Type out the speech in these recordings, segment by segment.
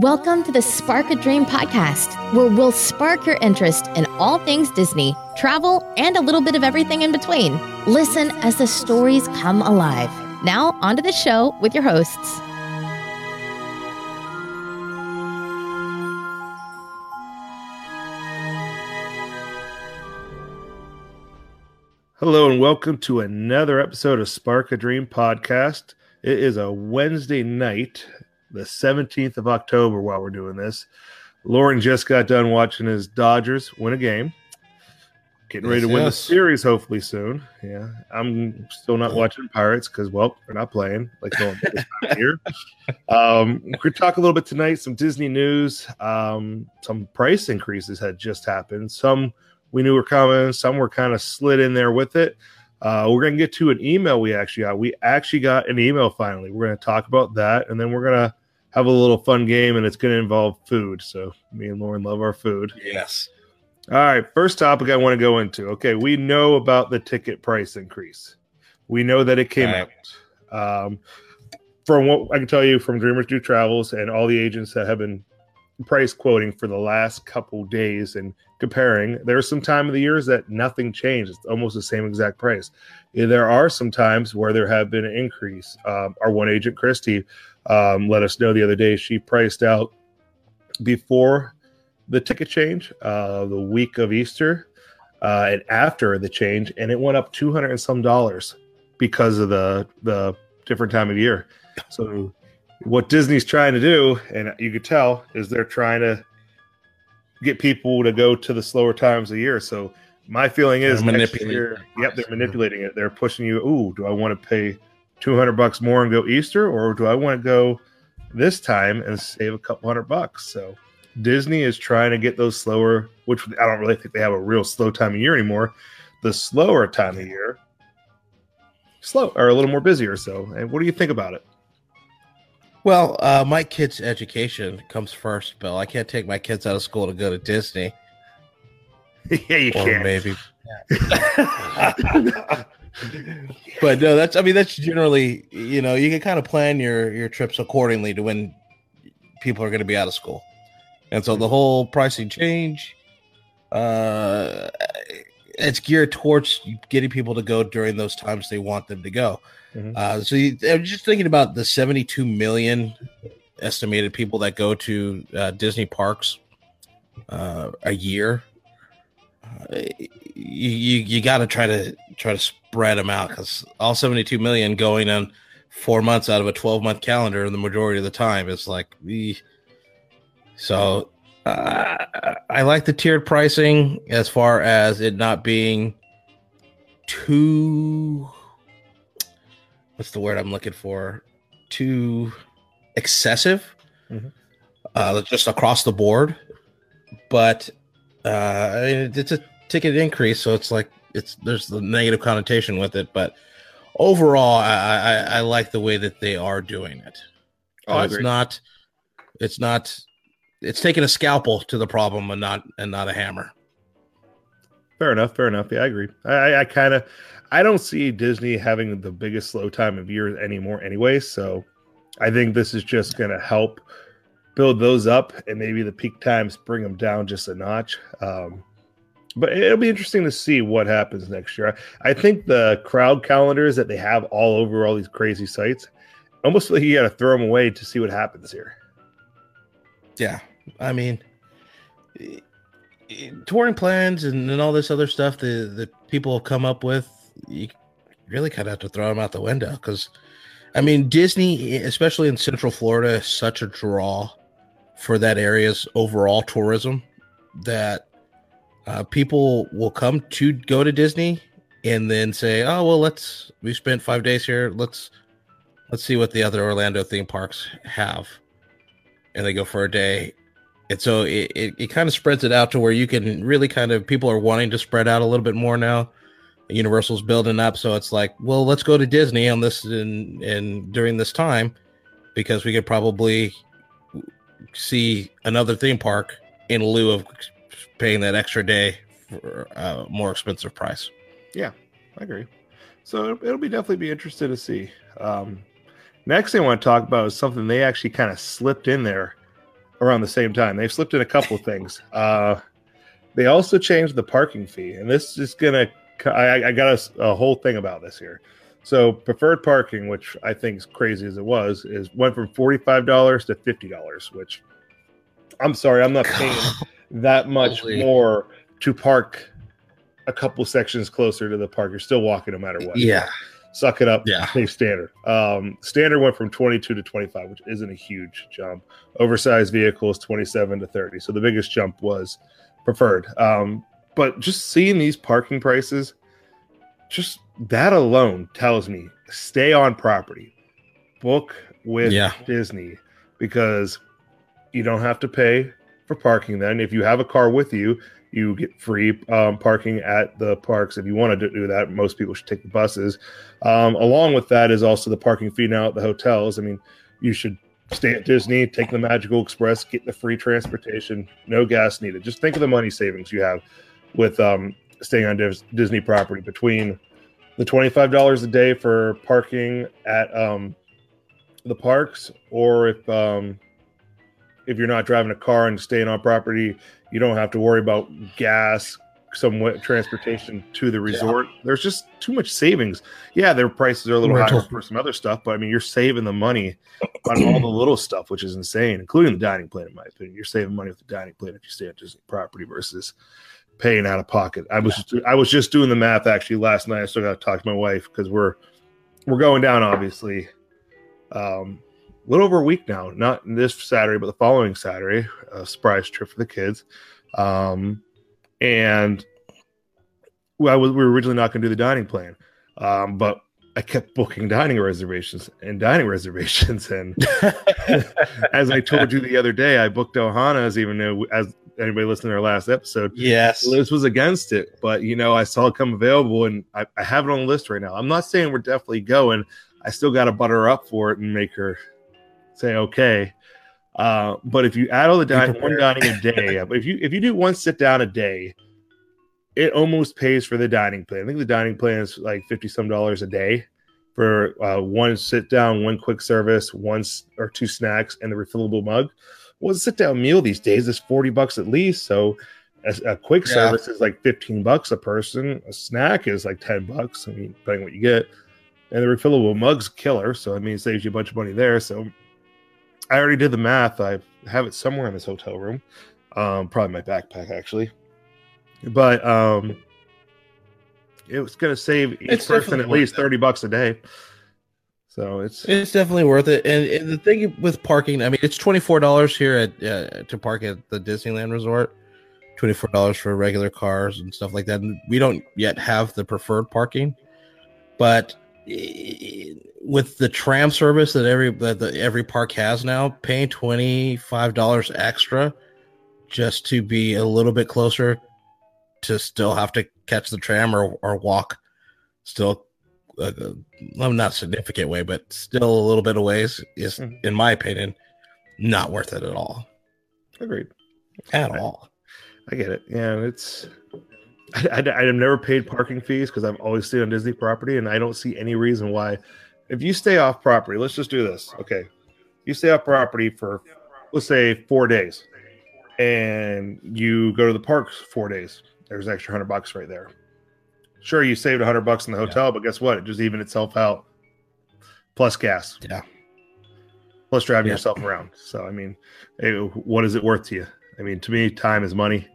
Welcome to the Spark a Dream podcast, where we'll spark your interest in all things Disney, travel, and a little bit of everything in between. Listen as the stories come alive. Now, on to the show with your hosts. Hello, and welcome to another episode of Spark a Dream podcast. It is a Wednesday night, the 17th of October, while we're doing this. Lauren just got done watching his Dodgers win a game. Getting ready Yes, to win yes. the series, hopefully soon. Yeah, I'm still not watching Pirates because, well, they're not playing like no one this time of year. Um, we're going to talk a little bit tonight, some Disney news. Um, some price increases had just happened. Some we knew were coming, some were kind of slid in there with it. Uh, we're going to get to an email we actually got. We actually got an email finally. We're going to talk about that, and then we're going to have a little fun game, and it's going to involve food. So me and Lauren love our food. Yes. All right, first topic I want to go into. Okay, we know about the ticket price increase. We know that it came Right. out. Um, from what I can tell you from Dreamers Do Travels and all the agents that have been price quoting for the last couple days and comparing, there's some time of the years that nothing changed. It's almost the same exact price. There are some times where there have been an increase. Um, our one agent, Christy, um, let us know the other day she priced out before the ticket change, uh, the week of Easter, uh, and after the change, and it went up two hundred and some dollars because of the the different time of year. So, what Disney's trying to do, and you could tell, is they're trying to get people to go to the slower times of the year. So, my feeling is They're next manipulating year, yep, they're manipulating it. They're pushing you. Ooh, do I want to pay two hundred bucks more and go Easter, or do I want to go this time and save a couple hundred bucks? So. Disney is trying to get those slower, which I don't really think they have a real slow time of year anymore. The slower time of year, slow or a little more busier. So, and what do you think about it? Well, uh, my kids' education comes first, Bill. I can't take my kids out of school to go to Disney, yeah, you or can. maybe. But no, that's. I mean, that's generally. You know, you can kind of plan your your trips accordingly to when people are going to be out of school, and so the whole pricing change, uh, it's geared towards getting people to go during those times they want them to go. Mhm. Uh, so you, I'm just thinking about the 72 million estimated people that go to uh, Disney parks uh, a year. Uh, you you, you got to try to try to spread them out because all 72 million going on four months out of a 12 month calendar the majority of the time is like eh. so uh, I like the tiered pricing as far as it not being too what's the word I'm looking for? Too excessive, Mhm. uh, just across the board. But uh, it's a ticket increase, so it's like it's there's the negative connotation with it. But overall, I, I, I like the way that they are doing it. Oh, I it's not. It's not. It's taking a scalpel to the problem and not and not a hammer. Fair enough. Fair enough. Yeah, I agree. I, I kind of, I don't see Disney having the biggest slow time of year anymore, anyway. So, I think this is just going to help build those up, and maybe the peak times bring them down just a notch. Um, but it'll be interesting to see what happens next year. I think the crowd calendars that they have all over all these crazy sites, almost like you got to throw them away to see what happens here. Yeah, I mean, touring plans and, and all this other stuff that that people have come up with, you really kind of have to throw them out the window because, I mean, Disney, especially in Central Florida, is such a draw for that area's overall tourism that uh, people will come to go to Disney and then say, "Oh well, let's we spent five days here. Let's let's see what the other Orlando theme parks have." and they go for a day. And so it, it, it kind of spreads it out to where you can really kind of people are wanting to spread out a little bit more now. Universal's building up, so it's like, well, let's go to Disney on this and and during this time because we could probably see another theme park in lieu of paying that extra day for a more expensive price. Yeah, I agree. So it'll, it'll be definitely be interested to see. Um, next thing I want to talk about is something they actually kind of slipped in there around the same time. They've slipped in a couple of things. Uh, they also changed the parking fee, and this is gonna. I, I got a, a whole thing about this here. So preferred parking, which I think is crazy as it was, is went from forty five dollars to fifty dollars. Which I'm sorry, I'm not paying that much Holy. more to park a couple sections closer to the park. You're still walking no matter what. Yeah. Suck it up. Yeah. Standard. Um, standard went from 22 to 25, which isn't a huge jump. Oversized vehicles 27 to 30. So the biggest jump was preferred. Um, but just seeing these parking prices, just that alone tells me stay on property, book with Yeah. Disney because you don't have to pay for parking. Then, if you have a car with you, you get free um, parking at the parks. If you want to do that, most people should take the buses. Um, along with that is also the parking fee now at the hotels. I mean, you should stay at Disney, take the Magical Express, get the free transportation, no gas needed. Just think of the money savings you have with um, staying on Dis- Disney property between the twenty-five dollars a day for parking at um, the parks, or if um, if you're not driving a car and staying on property, you don't have to worry about gas, some wa- transportation to the resort. There's just too much savings. Yeah, their prices are a little Rental. higher for some other stuff, but I mean, you're saving the money on all the little stuff, which is insane, including the dining plan. In my opinion, you're saving money with the dining plan if you stay at Disney property versus paying out of pocket. I was just, I was just doing the math actually last night. I still got to talk to my wife because we're we're going down obviously. Um, a little over a week now, not this Saturday, but the following Saturday, a surprise trip for the kids. Um, and well, I was, we were originally not going to do the dining plan, um, but I kept booking dining reservations and dining reservations. And as I told you the other day, I booked Ohana's, even though, as anybody listened to our last episode, yes. Liz was against it, but you know, I saw it come available and I, I have it on the list right now. I'm not saying we're definitely going. I still got to butter her up for it and make her say okay. Uh, but if you add all the dining, one dining a day, if you if you do one sit down a day, it almost pays for the dining plan. I think the dining plan is like fifty some dollars a day for uh, one sit down, one quick service, one or two snacks, and the refillable mug. Well, a sit down meal these days is forty bucks at least. So a, a quick Yeah. service is like fifteen bucks a person. A snack is like ten bucks. I mean, depending what you get. And the refillable mug's killer. So I mean, it saves you a bunch of money there. So I already did the math. I have it somewhere in this hotel room. Um, probably my backpack actually. But um it was gonna save each It's person at least 30 bucks a day. So it's It's definitely worth it. And, and the thing with parking, I mean, it's twenty four dollars here at uh, to park at the Disneyland Resort. Twenty four dollars for regular cars and stuff like that. And we don't yet have the preferred parking, but with the tram service that every that the, every park has now, paying twenty five dollars extra just to be a little bit closer to still have to catch the tram or or walk still uh, well, not significant way, but still a little bit of ways is, Mhm. in my opinion, not worth it at all. agreed. At all. I get it. Yeah, it's. I, I, I've never paid parking fees because I've always stayed on Disney property, and I don't see any reason why. If you stay off property, let's just do this. Okay, you stay off property for, let's say, four days, and you go to the parks four days. There's an extra hundred bucks right there. Sure, you saved a hundred bucks in the hotel, but guess what? It just evened itself out. Plus gas. Yeah. Plus driving Yeah. yourself around. So I mean, eh, what is it worth to you? I mean, to me, time is money.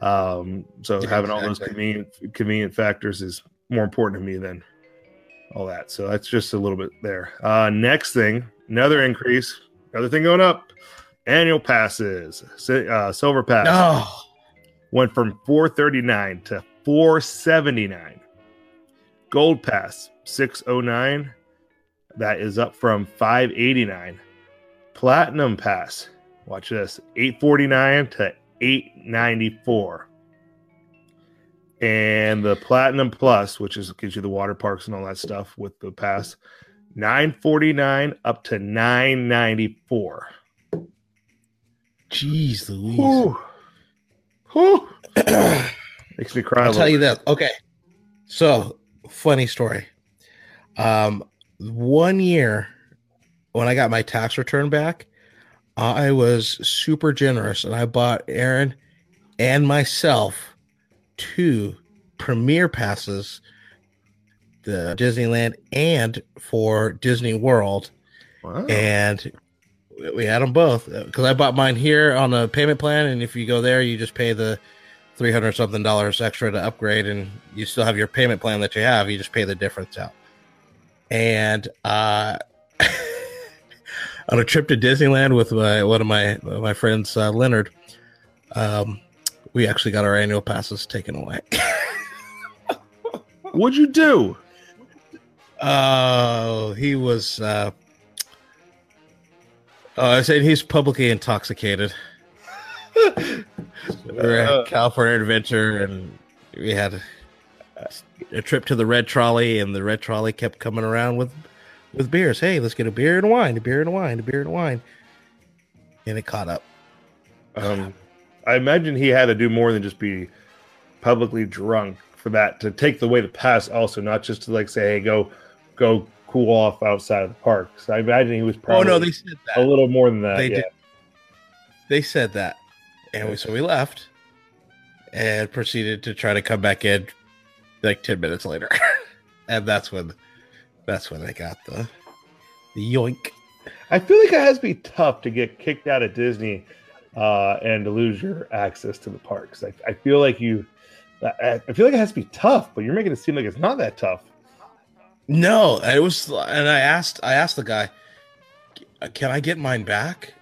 Um, so Yeah, having all those convenient convenient factors is more important to me than all that. So that's just a little bit there. Uh, next thing, another increase, another thing going up. Annual passes, uh, silver pass No. went from 439 to 479. Gold pass 609, that is up from 589. Platinum pass, watch this, 849 to 894. And the platinum plus, which is gives you the water parks and all that stuff with the pass, 949 up to 994. Jeez Louise. Whew. Whew. Makes me cry. I'll tell you that. Okay. So, funny story. Um, one year when I got my tax return back, I was super generous and I bought Aaron and myself two premiere passes the Disneyland and for Disney World. Wow. And we had them both because I bought mine here on a payment plan. And if you go there, you just pay the 300 something dollars extra to upgrade and you still have your payment plan that you have. You just pay the difference out. And, uh, on a trip to Disneyland with my, one of my, my friends, uh, Leonard, um, we actually got our annual passes taken away. What'd you do? Oh, he was. Uh, oh, I said he's publicly intoxicated. we were at California Adventure, and we had a trip to the red trolley, and the red trolley kept coming around with with beers. Hey, let's get a beer and wine, a beer and wine, a beer and wine, and it caught up. Um, I imagine he had to do more than just be publicly drunk for that to take the way the pass. Also, not just to like say, "Hey, go, go, cool off outside of the park." So I imagine he was probably Oh no, they said that. a little more than that. They yeah. did. They said that, and we, so we left, and proceeded to try to come back in, like ten minutes later, and that's when, that's when I got the, the yoink. I feel like it has to be tough to get kicked out of Disney uh, and to lose your access to the parks. I, I feel like you, I, I feel like it has to be tough, but you're making it seem like it's not that tough. No, it was, and I asked, I asked the guy, "Can I get mine back?"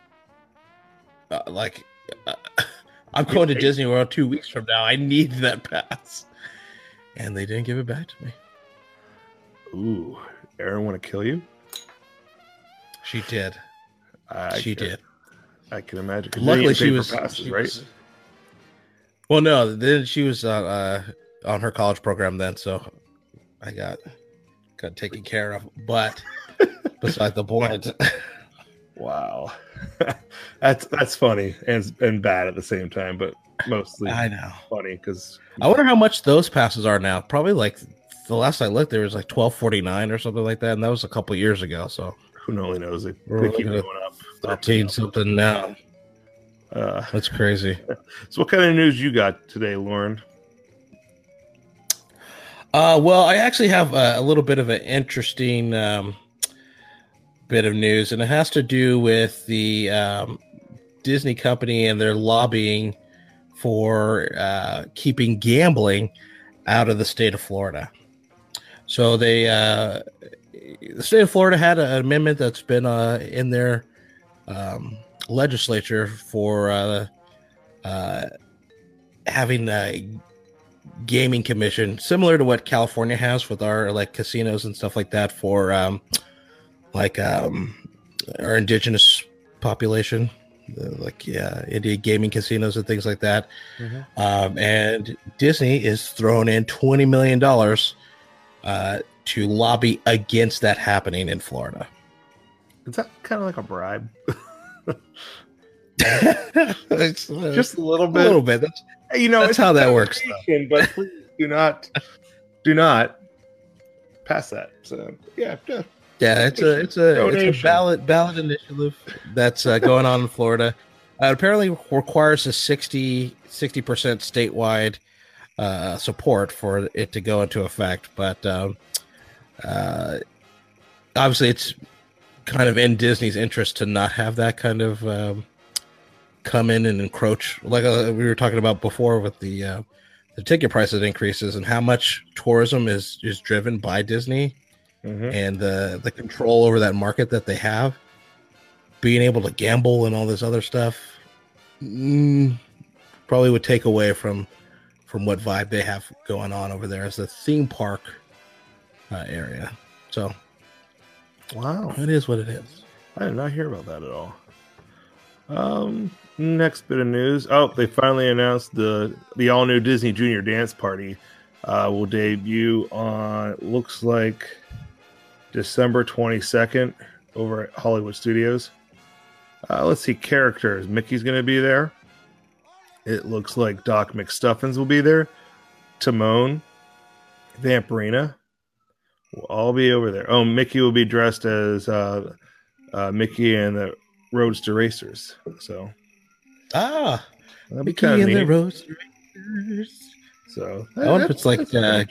Uh, like, I'm going to Disney World two weeks from now. I need that pass, and they didn't give it back to me. Ooh, Aaron want to kill you? She did. I she can- did. I can imagine. Luckily, she was, passes, she right. was- Well, no, then she was uh, uh, on her college program then, so I got got taken care of. But beside the point, Wow, that's that's funny and and bad at the same time, but mostly I know. funny because I wonder how much those passes are now. Probably like the last I looked, there was like twelve forty nine or something like that, and that was a couple years ago. So who only knows? They, they keep going up. thirteen something now. Uh, That's crazy. so, what kind of news you got today, Lauren? Uh, well, I actually have a, a little bit of an interesting um, bit of news, and it has to do with the um, Disney company and their lobbying for uh, keeping gambling out of the state of Florida. So they, uh, the state of Florida had an amendment that's been uh, in their um, legislature for uh, uh, having a gaming commission similar to what California has with our like casinos and stuff like that for um like um our indigenous population like yeah Indian gaming casinos and things like that um and Disney is throwing in 20 million dollars uh to lobby against that happening in Florida Is that kind of like a bribe? It's, uh, Just a little bit. a little bit that's you know, That's it's how that works, conversation, But please do not, do not pass that. So yeah, yeah. Yeah, it's a it's a it's a ballot ballot initiative that's uh, going on in Florida. Uh, it apparently requires a 60 percent statewide uh, support for it to go into effect, but um, uh, obviously it's kind of in Disney's interest to not have that kind of um, come in and encroach, like uh, we were talking about before with the uh, the ticket prices increases and how much tourism is is driven by Disney Mhm. and the the control over that market that they have, being able to gamble and all this other stuff, mm, probably would take away from from what vibe they have going on over there as a theme park uh, area. So Wow, it is what it is. I did not hear about that at all. Um, next bit of news. Oh, they finally announced the the all new Disney Junior Dance Party uh, will debut on looks like December twenty second over at Hollywood Studios. Uh, let's see characters. Mickey's going to be there. It looks like Doc McStuffins will be there. Timon, Vampirina will all be over there. Oh, Mickey will be dressed as uh, uh, Mickey and the Roadster Racers. So Ah, that'd be Mickey and the neat. Roasters. So I wonder if that- it's like, uh.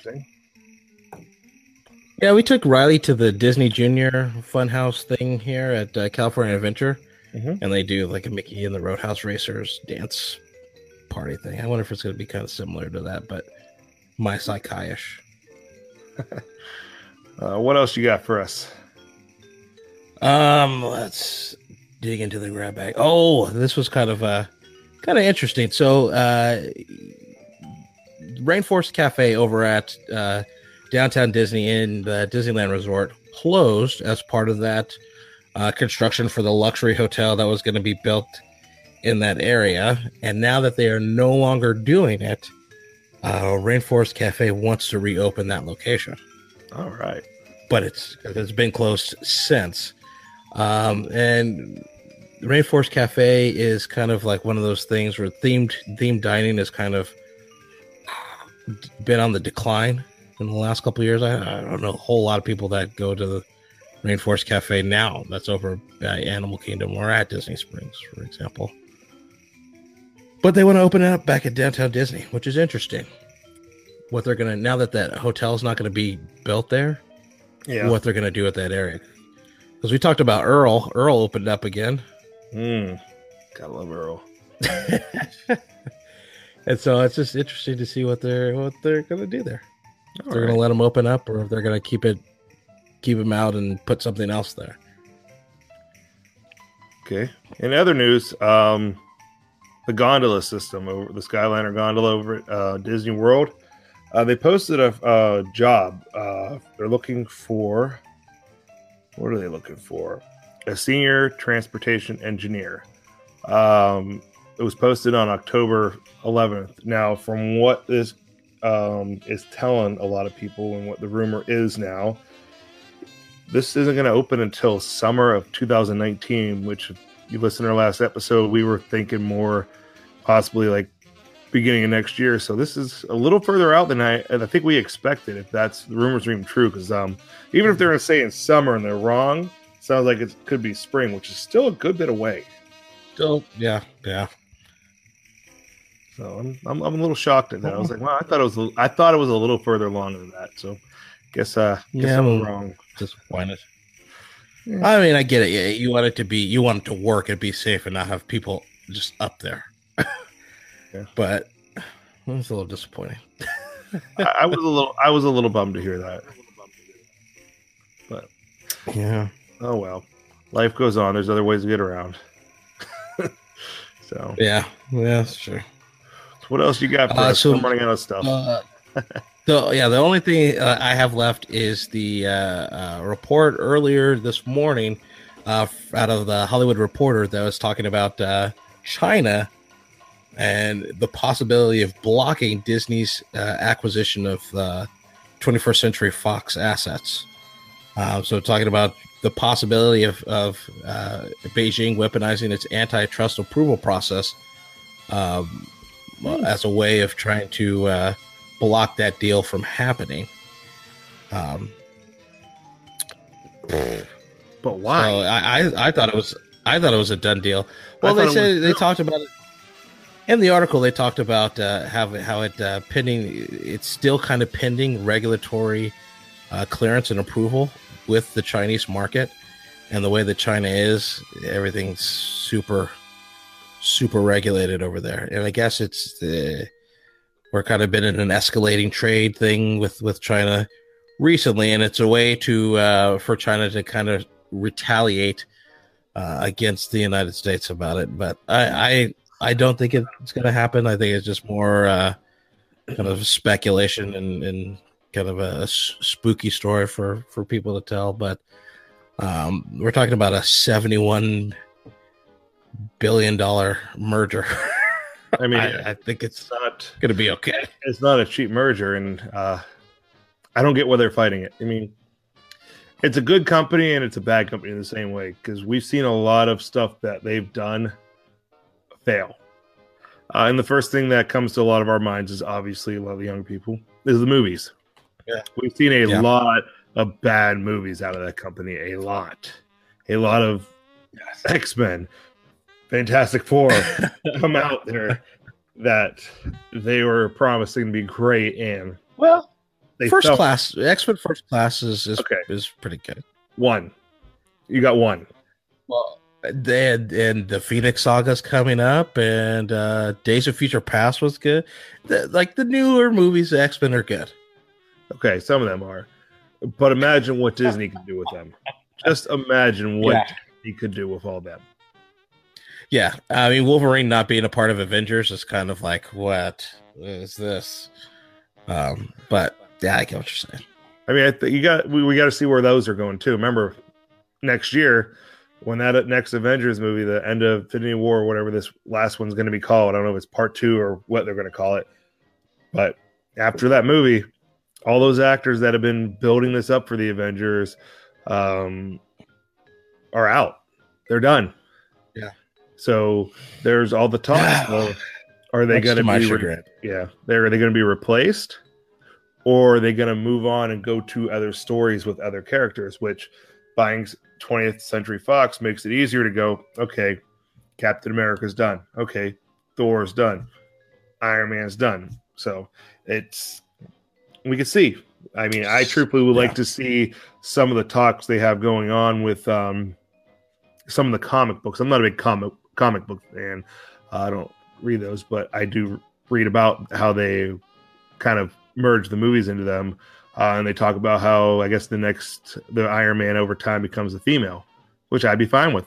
Yeah, we took Riley to the Disney Junior Funhouse thing here at uh, California Adventure, Mhm. and they do like a Mickey and the Roadster Racers dance party thing. I wonder if it's going to be kind of similar to that, but my psychiash. Uh, what else you got for us? Um, let's dig into the grab bag. Oh, this was kind of uh kind of interesting. So, uh Rainforest Cafe over at uh downtown Disney in the Disneyland Resort closed as part of that uh construction for the luxury hotel that was going to be built in that area. And now that they are no longer doing it, uh Rainforest Cafe wants to reopen that location All right. but it's it's been closed since. Um, and Rainforest Cafe is kind of like one of those things where themed themed dining has kind of been on the decline in the last couple of years. I, I don't know a whole lot of people that go to the Rainforest Cafe now. That's over at Animal Kingdom or at Disney Springs, for example. But they want to open it up back at downtown Disney, which is interesting. What they're gonna now that that hotel is not going to be built there, Yeah. what they're going to do with that area. Because we talked about Earl. Earl opened up again. Mm. Gotta love Earl. and so it's just interesting to see what they're what they're going to do there. All they're gonna let them open up or if they're going to keep it keep them out and put something else there. Okay. In other news, um, the gondola system over the Skyliner gondola over at uh, Disney World, uh, they posted a, a job. Uh, they're looking for what are they looking for? A senior transportation engineer. Um, it was posted on October 11th. Now, from what this um, is telling a lot of people and what the rumor is now, this isn't going to open until summer of 2019 which if you listen to our last episode we were thinking more possibly like beginning of next year. So this is a little further out than i and i think we expected if that's the rumors are even true because um even if they're going to say in summer and they're wrong sounds like it could be spring which is still a good bit away. So yeah, yeah. So i'm i'm, I'm a little shocked at that i was like wow i thought it was a- i thought it was a little further along than that so guess uh guess Yeah, i'm well, wrong Disappointed. Yeah. I mean, I get it. Yeah, you want it to be you want it to work and be safe and not have people just up there. Yeah. But it's a little disappointing. I, I was a little i was a little bummed to hear that But Yeah. Oh well, life goes on. There's other ways to get around. so, Yeah. Yeah, that's true. What else you got for Uh, us? so- I'm running out of stuff. Uh, so yeah, the only thing uh, I have left is the uh, uh, report earlier this morning uh, out of the Hollywood Reporter that was talking about uh, China and the possibility of blocking Disney's uh, acquisition of uh, 21st Century Fox assets. Uh, so talking about the possibility of, of uh, Beijing weaponizing its antitrust approval process um, Hmm. as a way of trying to uh, block that deal from happening. Um, but why? so I, I I thought it was I thought it was a done deal. Well, they said was they talked about it in the article. They talked about uh, how how it uh, pending. It's still kind of pending regulatory uh, clearance and approval with the Chinese market, and the way that China is, everything's super super regulated over there. And I guess it's the we're kind of been in an escalating trade thing with with China recently, and it's a way to uh, for China to kind of retaliate uh, against the United States about it. But I I, I don't think it's going to happen. I think it's just more uh, kind of speculation and, and kind of a spooky story for for people to tell. But um, we're talking about a seventy-one billion dollar merger. I mean, I, I think it's not going to be okay. it's not a cheap merger, and uh, I don't get why they're fighting it. I mean, it's a good company and it's a bad company in the same way because we've seen a lot of stuff that they've done fail. Uh, and the first thing that comes to a lot of our minds is obviously a lot of the young people is the movies. Yeah. we've seen a Yeah. lot of bad movies out of that company. A lot, a lot of X Men, Fantastic Four come out there that they were promising to be great, and Well, they first class X Men First Class is is, Okay. is pretty good. one. You got one. Well, and and the Phoenix Saga's coming up, and uh Days of Future Past was good. The, like the newer movies, X Men are good. Okay, some of them are, but imagine what Disney can do with them. Just imagine what Yeah. he could do with all them. Yeah, I mean Wolverine not being a part of Avengers is kind of like what is this? Um, but yeah, I get what you're saying. I mean, I th- you got we, we got to see where those are going too. Remember, next year when that next Avengers movie, the end of Infinity War, whatever this last one's going to be called, I don't know if it's part two or what they're going to call it. But after that movie, all those actors that have been building this up for the Avengers um, are out. They're done. Yeah. So there's all the talk. so are they going to be? re- yeah, they're are they going to be replaced, or are they going to move on and go to other stories with other characters? Which buying 20th Century Fox makes it easier to go. Okay, Captain America's done. Okay, Thor's done. Iron Man's done. So it's we can see. I mean, I truthfully would like to see some of the talks they have going on with um some of the comic books. I'm not a big comic comic book fan. I don't read those, but I do read about how they kind of merge the movies into them. Uh, and they talk about how I guess the next the Iron Man over time becomes a female, which I'd be fine with.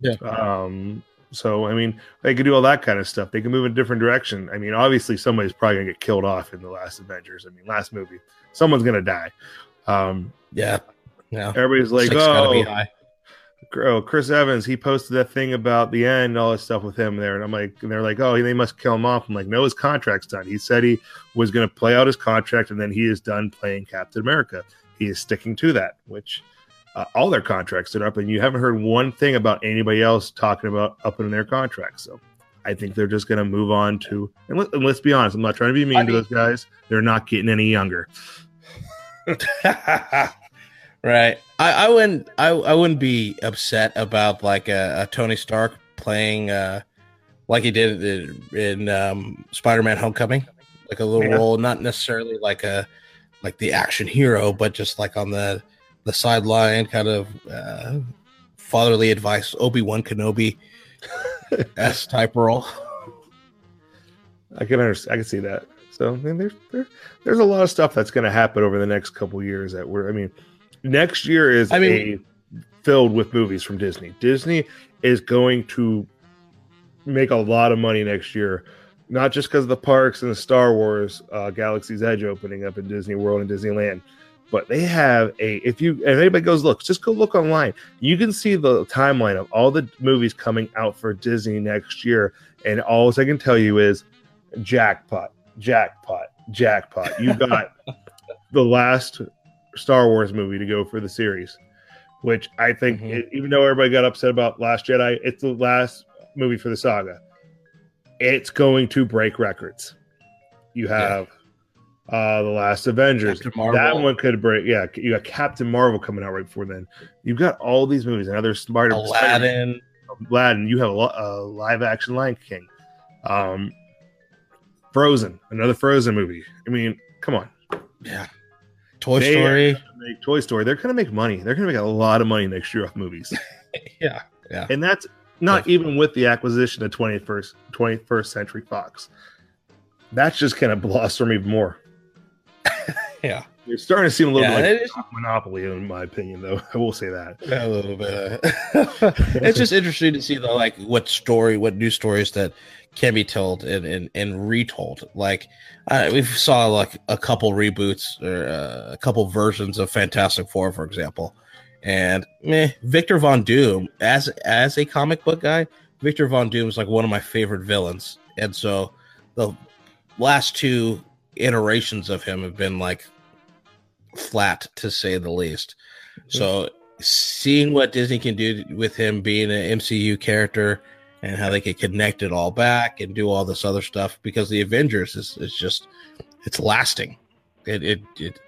Yeah. Um. So I mean, they could do all that kind of stuff. They can move in a different direction. I mean, obviously somebody's probably gonna get killed off in the last Avengers. I mean, last movie, someone's gonna die. Um. Yeah, yeah. Everybody's like, Stakes oh. Oh, Chris Evans, he posted that thing about the end, and all this stuff with him there. And I'm like, and they're like, oh, they must kill him off. I'm like, no, his contract's done. He said he was going to play out his contract and then he is done playing Captain America. He is sticking to that, which uh, all their contracts are up. And you haven't heard one thing about anybody else talking about upping their contracts. So I think they're just going to move on to, and, let, let's be honest, I'm not trying to be mean I to those guys. They're not getting any younger. right. I, I wouldn't. I, I wouldn't be upset about like a, a Tony Stark playing uh, like he did in, in um, Spider-Man: Homecoming, like a little Yeah. role, not necessarily like a like the action hero, but just like on the the sideline, kind of uh, fatherly advice, Obi Wan Kenobi s type role. I can understand. I can see that. So I mean, there's there, there's a lot of stuff that's going to happen over the next couple years. That we're. I mean, next year is I mean- a filled with movies from Disney. Disney is going to make a lot of money next year, not just because of the parks and the Star Wars uh, Galaxy's Edge opening up in Disney World and Disneyland, but they have a. If you if anybody goes look, just go look online. You can see the timeline of all the movies coming out for Disney next year, and all I can tell you is jackpot, jackpot, jackpot. You got the last Star Wars movie to go for the series, which I think, Mhm. it- even though everybody got upset about Last Jedi, it's the last movie for the saga. It's going to break records. You have uh the last Avengers. That one could break. Yeah, you got Captain Marvel coming out right before then. You've got all these movies. Another Spider Aladdin. Aladdin. You have a, a live action Lion King. Um, Frozen, another Frozen movie. I mean, come on. Yeah. Toy They- Story. Make Toy Story. They're going to make money. They're going to make a lot of money next year off movies. Yeah. Yeah. and that's not even with the acquisition of 21st 21st Century Fox. That's just going to blossom even more. Yeah. You're starting to seem a little Yeah, bit like Monopoly, in my opinion, though. I will say that. a little bit. it's just interesting to see the like what story, what new stories that can be told and and, and retold. Like uh, we saw like a couple reboots or uh, a couple versions of Fantastic Four, for example. And meh, Victor Von Doom as as a comic book guy, Victor Von Doom is like one of my favorite villains. And so the last two iterations of him have been like flat to say the least. So seeing what Disney can do with him being an MCU character and how they can connect it all back and do all this other stuff because the Avengers is, is just it's lasting. It it, it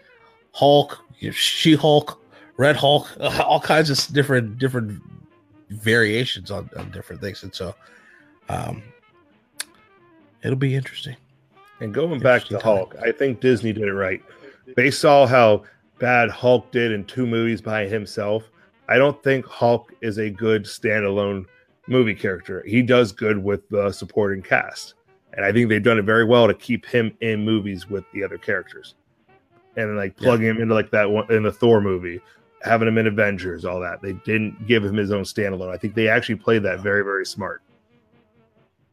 Hulk, She Hulk, Red Hulk, all kinds of different different variations on, on different things, and so um, it'll be interesting. And going back to Hulk, I think Disney did it right. They saw how bad Hulk did in two movies by himself. I don't think Hulk is a good standalone movie character. He does good with the supporting cast. And I think they've done it very well to keep him in movies with the other characters. And like plugging yeah. him into like that one in the Thor movie, having him in Avengers, all that. They didn't give him his own standalone. I think they actually played that very, very smart.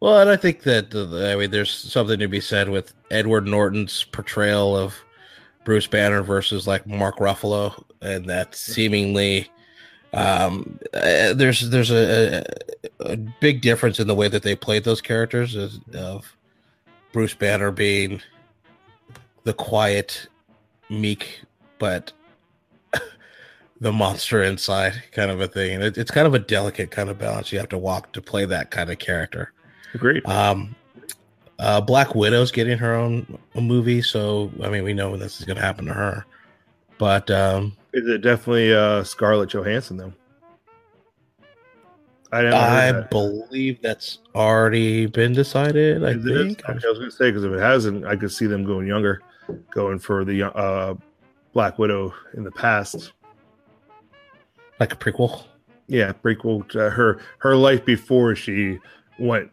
Well, and I think that uh, I mean, there's something to be said with Edward Norton's portrayal of Bruce Banner versus like Mark Ruffalo, and that mm-hmm. seemingly um, uh, there's there's a, a, big difference in the way that they played those characters of Bruce Banner being the quiet, meek, but the monster inside kind of a thing. It, it's kind of a delicate kind of balance you have to walk to play that kind of character. Agreed. Um, uh, Black Widow's getting her own movie, so I mean, we know this is going to happen to her. But um, is it definitely uh, Scarlett Johansson though? I, I that. believe that's already been decided. I is think. I was going to say because if it hasn't, I could see them going younger, going for the uh, Black Widow in the past, like a prequel. Yeah, prequel to her her life before she went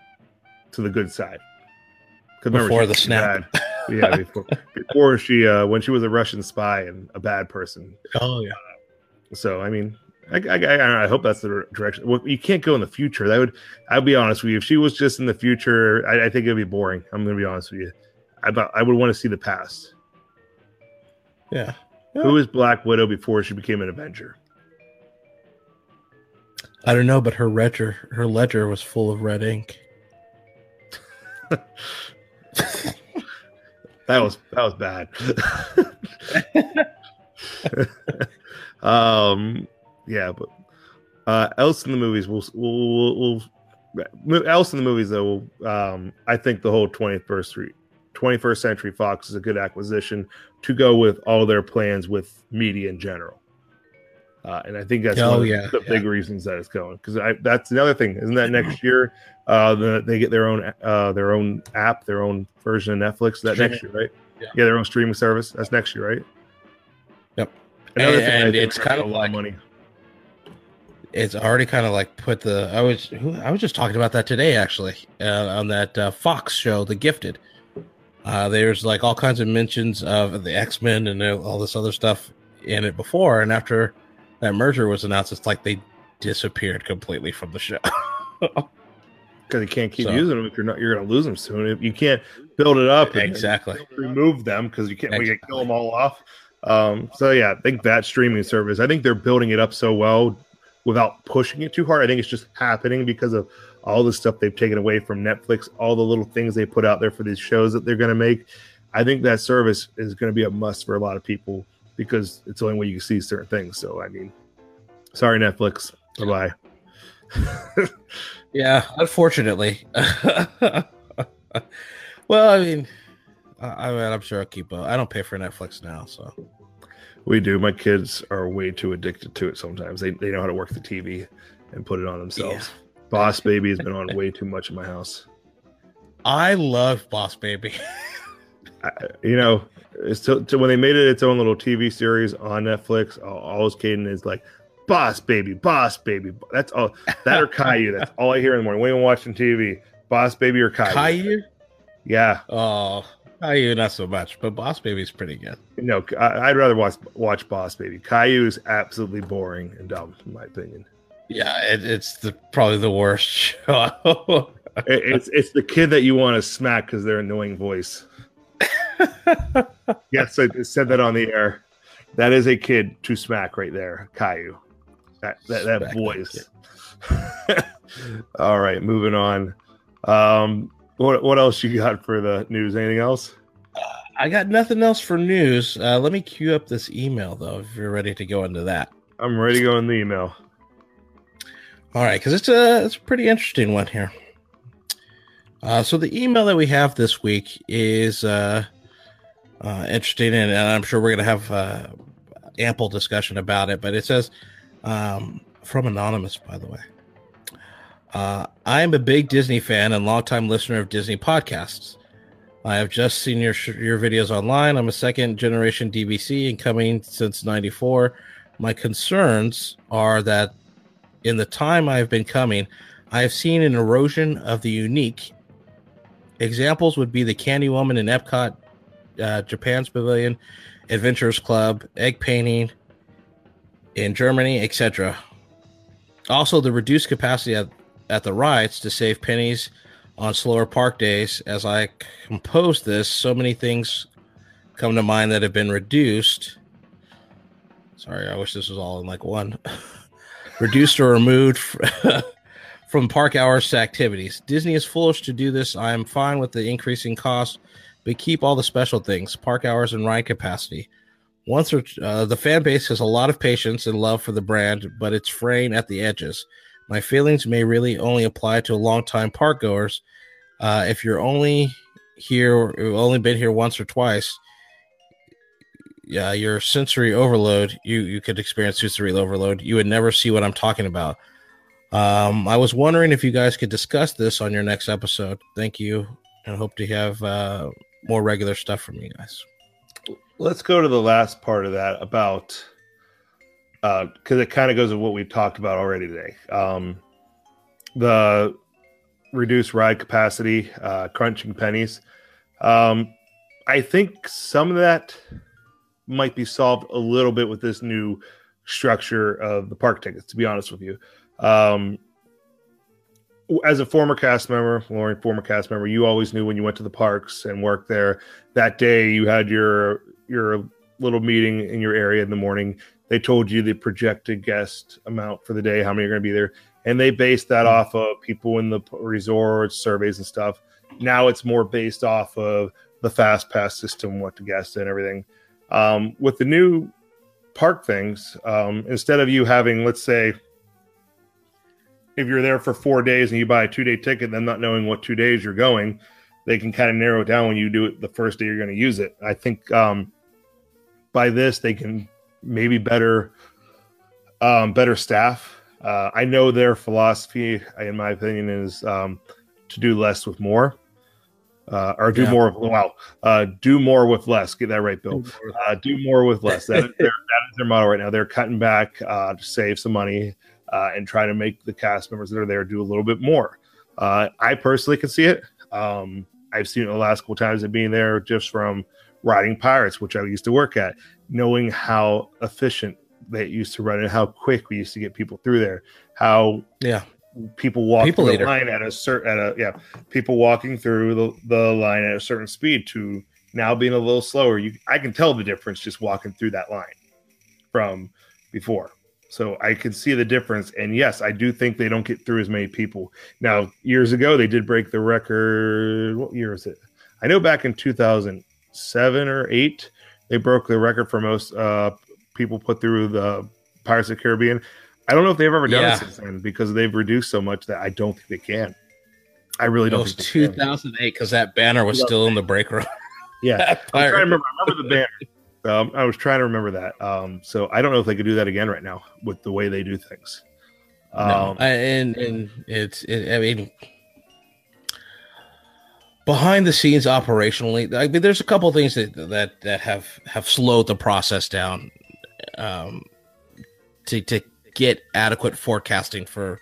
to the good side. Before the snap. Yeah, before, before she uh, when she was a Russian spy and a bad person. Oh yeah. Uh, so I mean, I, I, I, I, hope that's the direction. Well, you can't go in the future. That would I'll be honest with you. If she was just in the future, I, I think it'd be boring. I'm gonna be honest with you. I I would want to see the past. Yeah. yeah. Who was Black Widow before she became an Avenger? I don't know, but her ledger her ledger was full of red ink. that was that was bad. um, yeah, but uh, else in the movies, we'll we'll, we'll, we'll else in the movies though. Um, I think the whole 21st street 21st Century Fox is a good acquisition to go with all their plans with media in general. Uh, and I think that's oh, one yeah, the yeah. big reasons that it's going because that's another thing, isn't that next year? Uh, the, they get their own uh, their own app, their own version of Netflix. That streaming. next year, right? Yeah. yeah. their own streaming service. That's next year, right? Yep. Another and, thing and it's kind of a lot like money. It's already kind of like put the. I was I was just talking about that today actually uh, on that uh, Fox show, The Gifted. Uh, there's like all kinds of mentions of the X Men and all this other stuff in it before, and after that merger was announced, it's like they disappeared completely from the show. Because you can't keep so, using them if you're not, you're going to lose them soon. If you can't build it up, exactly, remove them because you can't. Exactly. We can kill them all off. Um, so yeah, I think that streaming service. I think they're building it up so well without pushing it too hard. I think it's just happening because of all the stuff they've taken away from Netflix, all the little things they put out there for these shows that they're going to make. I think that service is going to be a must for a lot of people because it's the only way you can see certain things. So I mean, sorry Netflix. Bye bye. yeah, unfortunately. well, I mean, I, mean, I'm sure I'll keep. Uh, I don't pay for Netflix now, so we do. My kids are way too addicted to it. Sometimes they they know how to work the TV and put it on themselves. Yeah. Boss Baby has been on way too much in my house. I love Boss Baby. I, you know, it's to, to, when they made it its own little TV series on Netflix. All, all Caden is like, "Boss baby, boss baby." That's all. That or Caillou. That's all I hear in the morning when I'm watching TV. Boss baby or Caillou. Caillou. Yeah. Oh, Caillou not so much, but Boss Baby's pretty good. No, I, would rather watch watch Boss Baby. Caillou is absolutely boring and dumb, in my opinion. Yeah, it, it's the probably the worst show. it, it's it's the kid that you want to smack because their annoying voice. yes, I said that on the air. That is a kid to smack right there, Caillou. That that, that voice. All right, moving on. Um, what what else you got for the news? Anything else? Uh, I got nothing else for news. Uh, let me queue up this email though, if you're ready to go into that. I'm ready to go in the email. All right, because it's a it's a pretty interesting one here. Uh, so the email that we have this week is uh, uh, interesting, and, and, I'm sure we're going to have uh, ample discussion about it. But it says um, from anonymous, by the way. Uh, I am a big Disney fan and longtime listener of Disney podcasts. I have just seen your your videos online. I'm a second generation DVC and coming since '94. My concerns are that in the time I have been coming, I have seen an erosion of the unique. Examples would be the Candy Woman in Epcot, uh, Japan's Pavilion, Adventurers Club, egg painting in Germany, etc. Also, the reduced capacity at, at the rides to save pennies on slower park days. As I compose this, so many things come to mind that have been reduced. Sorry, I wish this was all in like one. reduced or removed from park hours to activities. Disney is foolish to do this. I am fine with the increasing cost, but keep all the special things, park hours and ride capacity. Once or uh, the fan base has a lot of patience and love for the brand, but it's fraying at the edges. My feelings may really only apply to longtime park goers. Uh, if you're only here, only been here once or twice, yeah, your sensory overload, you you could experience sensory overload. You would never see what I'm talking about. Um, I was wondering if you guys could discuss this on your next episode. Thank you, and hope to have uh, more regular stuff from you guys. Let's go to the last part of that about because uh, it kind of goes with what we've talked about already today. Um, the reduced ride capacity, uh, crunching pennies. Um, I think some of that might be solved a little bit with this new structure of the park tickets. To be honest with you, um, as a former cast member, Lauren, former cast member, you always knew when you went to the parks and worked there. That day, you had your your little meeting in your area in the morning. They told you the projected guest amount for the day, how many are going to be there, and they based that mm-hmm. off of people in the resorts, surveys, and stuff. Now it's more based off of the fast pass system, what the guests and everything. Um, with the new park things, um, instead of you having, let's say, if you're there for four days and you buy a two day ticket, then not knowing what two days you're going, they can kind of narrow it down when you do it the first day you're going to use it. I think um, by this they can maybe better um, better staff. Uh, I know their philosophy, in my opinion, is um, to do less with more. Uh, or do yeah. more wow uh, do more with less get that right bill uh, do more with less that is, their, that is their model right now they're cutting back uh, to save some money uh, and try to make the cast members that are there do a little bit more. Uh, I personally can see it. Um, I've seen it the last couple times of being there just from riding pirates, which I used to work at, knowing how efficient they used to run and how quick we used to get people through there. How yeah, people walk people through the line at a certain at a yeah, people walking through the, the line at a certain speed to now being a little slower. You I can tell the difference just walking through that line from before. So I can see the difference. And yes, I do think they don't get through as many people. Now, years ago, they did break the record. What year is it? I know back in 2007 or 8, they broke the record for most uh, people put through the Pirates of the Caribbean. I don't know if they've ever done yeah. it since then because they've reduced so much that I don't think they can. I really don't. It was 2008 because that banner was still in the break room. Yeah, I remember. I remember the banner. Um, I was trying to remember that. Um, so I don't know if they could do that again right now with the way they do things. Um, no, and and it's it, I mean behind the scenes operationally, I mean, there's a couple things that that that have have slowed the process down um, to to get adequate forecasting for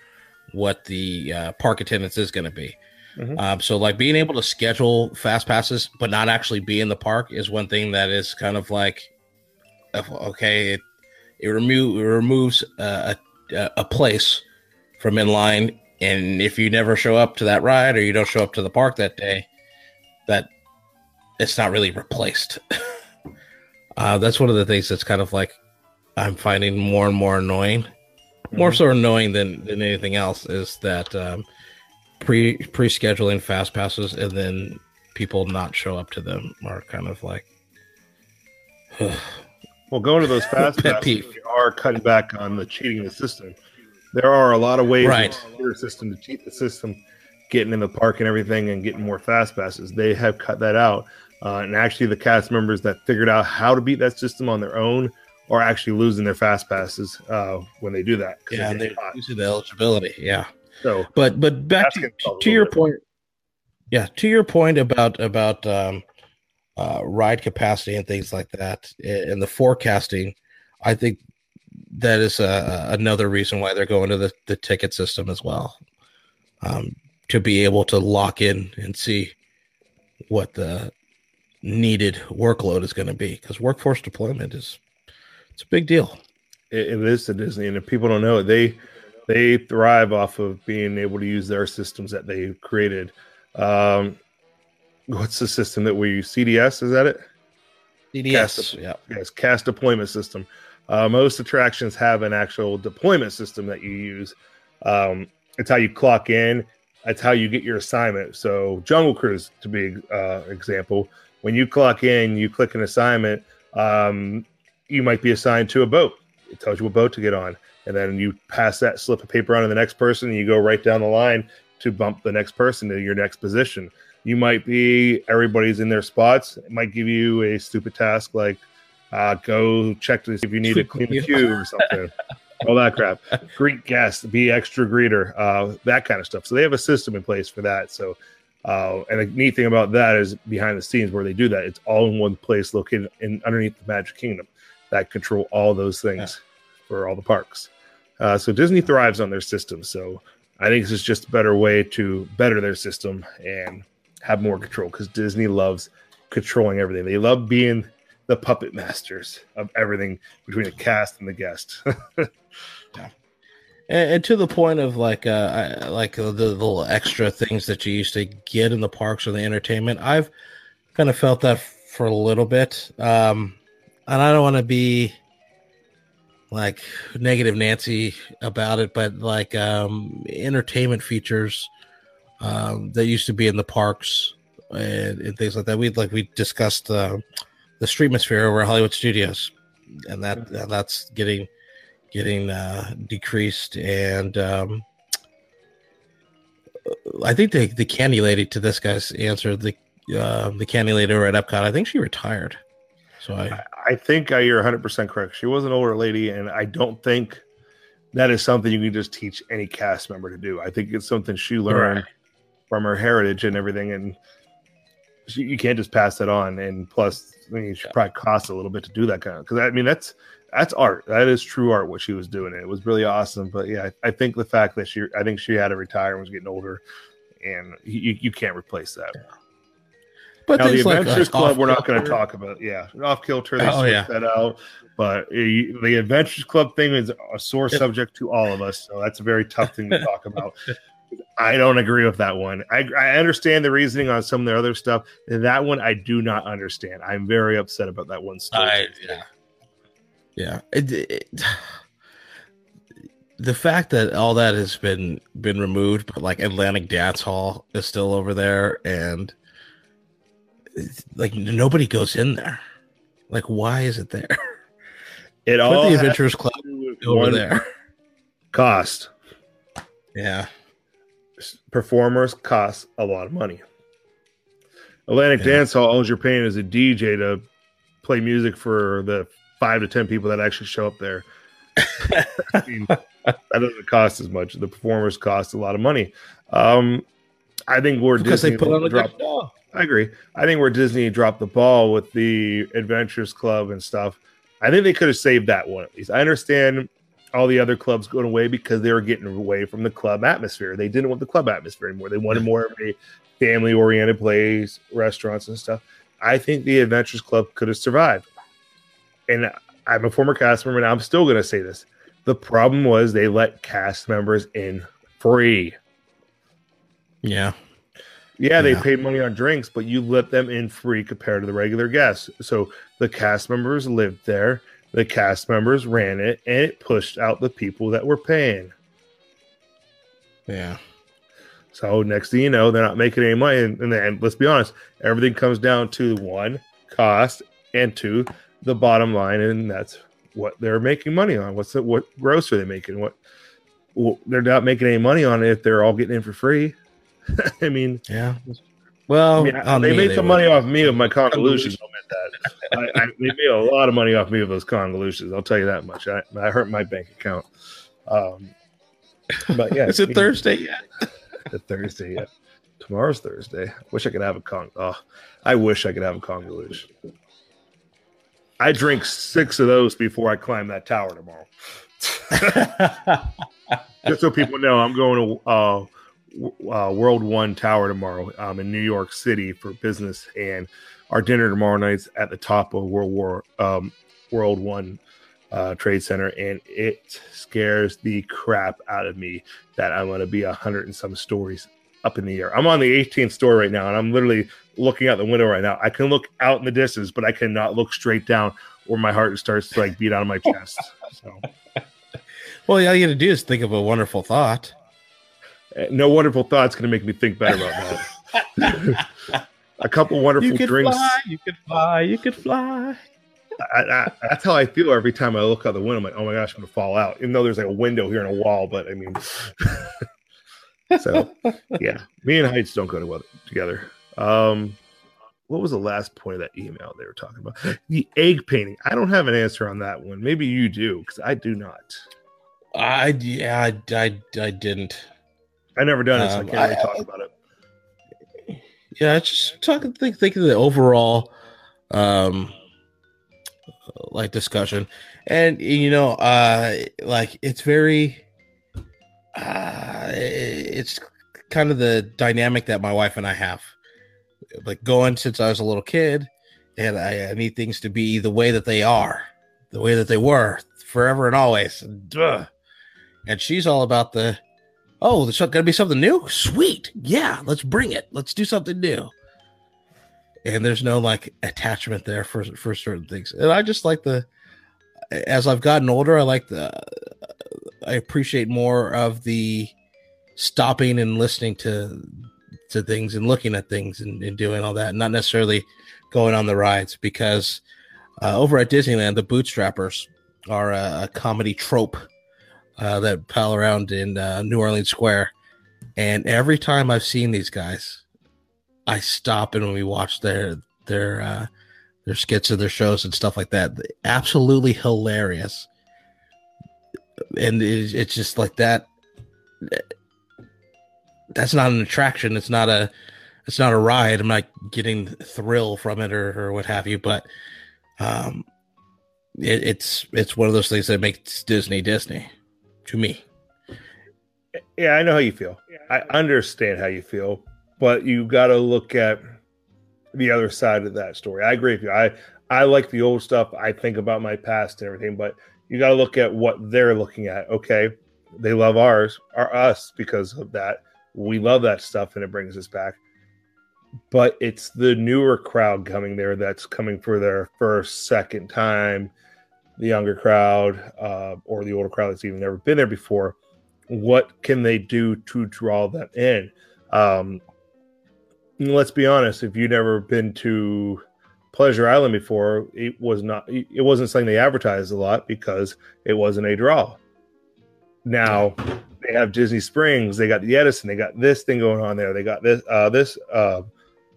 what the uh, park attendance is going to be. Mm-hmm. Um, so like being able to schedule fast passes but not actually be in the park is one thing that is kind of like okay it it, remo- it removes uh, a a place from inline and if you never show up to that ride or you don't show up to the park that day that it's not really replaced uh, that's one of the things that's kind of like i'm finding more and more annoying mm-hmm. more so annoying than than anything else is that um, pre pre scheduling fast passes and then people not show up to them are kind of like well going to those fast passes are cutting back on the cheating the system. There are a lot of ways right. your system to cheat the system getting in the park and everything and getting more fast passes. They have cut that out uh, and actually the cast members that figured out how to beat that system on their own are actually losing their fast passes uh, when they do that yeah they're losing the eligibility yeah So, but but back to, gonna solve a to your point, yeah, to your point about about um, uh, ride capacity and things like that, and the forecasting, I think that is uh, another reason why they're going to the, the ticket system as well, um, to be able to lock in and see what the needed workload is going to be because workforce deployment is it's a big deal. it, it is to Disney, and if people don't know it, they they thrive off of being able to use their systems that they created. Um, what's the system that we use? CDS is that it? CDS, yeah. Yes, cast deployment system. Uh, most attractions have an actual deployment system that you use. Um, it's how you clock in. That's how you get your assignment. So Jungle Cruise, to be uh, example, when you clock in, you click an assignment. Um, you might be assigned to a boat. It tells you what boat to get on, and then you pass that slip of paper on to the next person, and you go right down the line to bump the next person to your next position. You might be everybody's in their spots. It might give you a stupid task like uh, go check to see if you need to clean the queue or something. All that crap. Greet guests, be extra greeter, uh, that kind of stuff. So they have a system in place for that. So, uh, and the neat thing about that is behind the scenes where they do that, it's all in one place located in underneath the Magic Kingdom that control all those things for all the parks. Uh, so Disney thrives on their system. So I think this is just a better way to better their system and have more control because Disney loves controlling everything. They love being the puppet masters of everything between the cast and the guest. and, and to the point of like uh like uh, the little extra things that you used to get in the parks or the entertainment i've kind of felt that for a little bit um and i don't want to be like negative nancy about it but like um entertainment features um that used to be in the parks and, and things like that. We like we discussed uh, the streetmosphere over at hollywood studios and that and that's getting getting uh, decreased. And um, I think the the candy lady to this guy's answer the uh, the candy lady over at Epcot I think she retired. So I I think you're 100% correct. She was an older lady, and I don't think that is something you can just teach any cast member to do. I think it's something she learned Right. from her heritage and everything, and she, you can't just pass that on. And plus, I mean, it should probably cost a little bit to do that kind of because I mean that's that's art. That is true art what she was doing. It was really awesome. But yeah, I, I think the fact that she I think she had to retire and was getting older, and you, you can't replace that. But Now the like, Adventurers uh, Club, we're not going to talk about. Yeah, off kilter. They Oh, switched yeah. that out. But uh, the Adventurers Club thing is a sore subject to all of us, so that's a very tough thing to talk about. I don't agree with that one. I, I understand the reasoning on some of the other stuff. And that one I do not understand. I'm very upset about that one. Story. I, yeah yeah it, it- the fact that all that has been been removed but like Atlantic Dance Hall is still over there and like nobody goes in there like why is it there It Put all the Adventurers Club to do with over there. Cost Yeah. performers cost a lot of money. Atlantic Yeah. Dance Hall, all you're paying is a DJ to play music for the five to ten people that actually show up there. I mean, that doesn't cost as much. The performers cost a lot of money. Um, I think we're Because Disney they put on a dropped- good show. I agree. I think where Disney dropped the ball with the Adventurers Club and stuff, I think they could have saved that one at least. I understand all the other clubs going away because they were getting away from the club atmosphere. They didn't want the club atmosphere anymore. They wanted more of a family oriented place, restaurants and stuff. I think the Adventurers Club could have survived. And I'm a former cast member and I'm still going to say this. The problem was they let cast members in free. Yeah. Yeah, they Yeah. paid money on drinks, but you let them in free compared to the regular guests. So the cast members lived there, the cast members ran it, and it pushed out the people that were paying. Yeah. So next thing you know, they're not making any money. And, and then let's be honest, everything comes down to one cost and two the bottom line, and that's what they're making money on. What's the, what gross are they making? What well, they're not making any money on it if they're all getting in for free. I mean, Yeah. Well, I mean, on they me, made some would. money off me of my convolutions. I'll admit that. I, I, they made a lot of money off me of those convolutions. I'll tell you that much. I, I hurt my bank account. Um, But yeah, Is it Thursday yet? The Thursday. Yeah. Tomorrow's Thursday. Wish I could have a con. Oh, I wish I could have a Kungaloosh. I drink six of those before I climb that tower tomorrow. Just so people know, I'm going to uh, w- uh, World One Tower tomorrow um, in New York City for business, and our dinner tomorrow night's at the top of World War um, World One uh, Trade Center, and it scares the crap out of me that I'm going to be a hundred and some stories up in the air. I'm on the 18th story right now, and I'm literally looking out the window right now. I can look out in the distance, but I cannot look straight down, or my heart starts to like beat out of my chest. So. well, all you got to do is think of a wonderful thought. No wonderful thoughts going to make me think better about that. a couple wonderful You could drinks. fly, you could fly, you could fly. I, I, that's how I feel every time I look out the window. I'm like, oh my gosh, I'm going to fall out. Even though there's like a window here and a wall, but I mean, so yeah, me and heights don't go to- weather, together. Um, what was the last point of that email they were talking about? The egg painting. I don't have an answer on that one. Maybe you do, because I do not. I yeah, I, I, I didn't. I never done it, so I Um, can't really I- talk about it. Yeah, I just talking think think of the overall um like discussion. And you know, uh like it's very uh it's kind of the dynamic that my wife and I have. Like going since I was a little kid and I, I need things to be the way that they are, the way that they were forever and always. Duh. And she's all about the Oh, there's going to be something new? Sweet. Yeah, let's bring it. Let's do something new. And there's no like attachment there for for certain things. And I just like the as I've gotten older, I like the I appreciate more of the stopping and listening to to things and looking at things and, and doing all that, not necessarily going on the rides because uh, over at Disneyland, the bootstrappers are a, a comedy trope uh, that pal around in uh, New Orleans Square. And every time I've seen these guys, I stop and we watch their their uh, their skits and their shows and stuff like that. Absolutely hilarious. And it's, it's just like that. That's not an attraction. It's not a it's not a ride. I'm not getting thrill from it or, or what have you. But um, it, it's it's one of those things that makes Disney Disney to me. Yeah, I know how you feel. I understand how you feel, but you got to look at the other side of that story. I agree with you. I I like the old stuff. I think about my past and everything, but you got to look at what they're looking at. Okay, they love ours, or us because of that. We love that stuff, and it brings us back. But it's the newer crowd coming there that's coming for their first, second time. The younger crowd, uh, or the older crowd that's even never been there before what can they do to draw them in? Um let's be honest if you've never been to pleasure island before it was not it wasn't something they advertised a lot because it wasn't a draw. Now they have disney springs they got the edison they got this thing going on there they got this uh this uh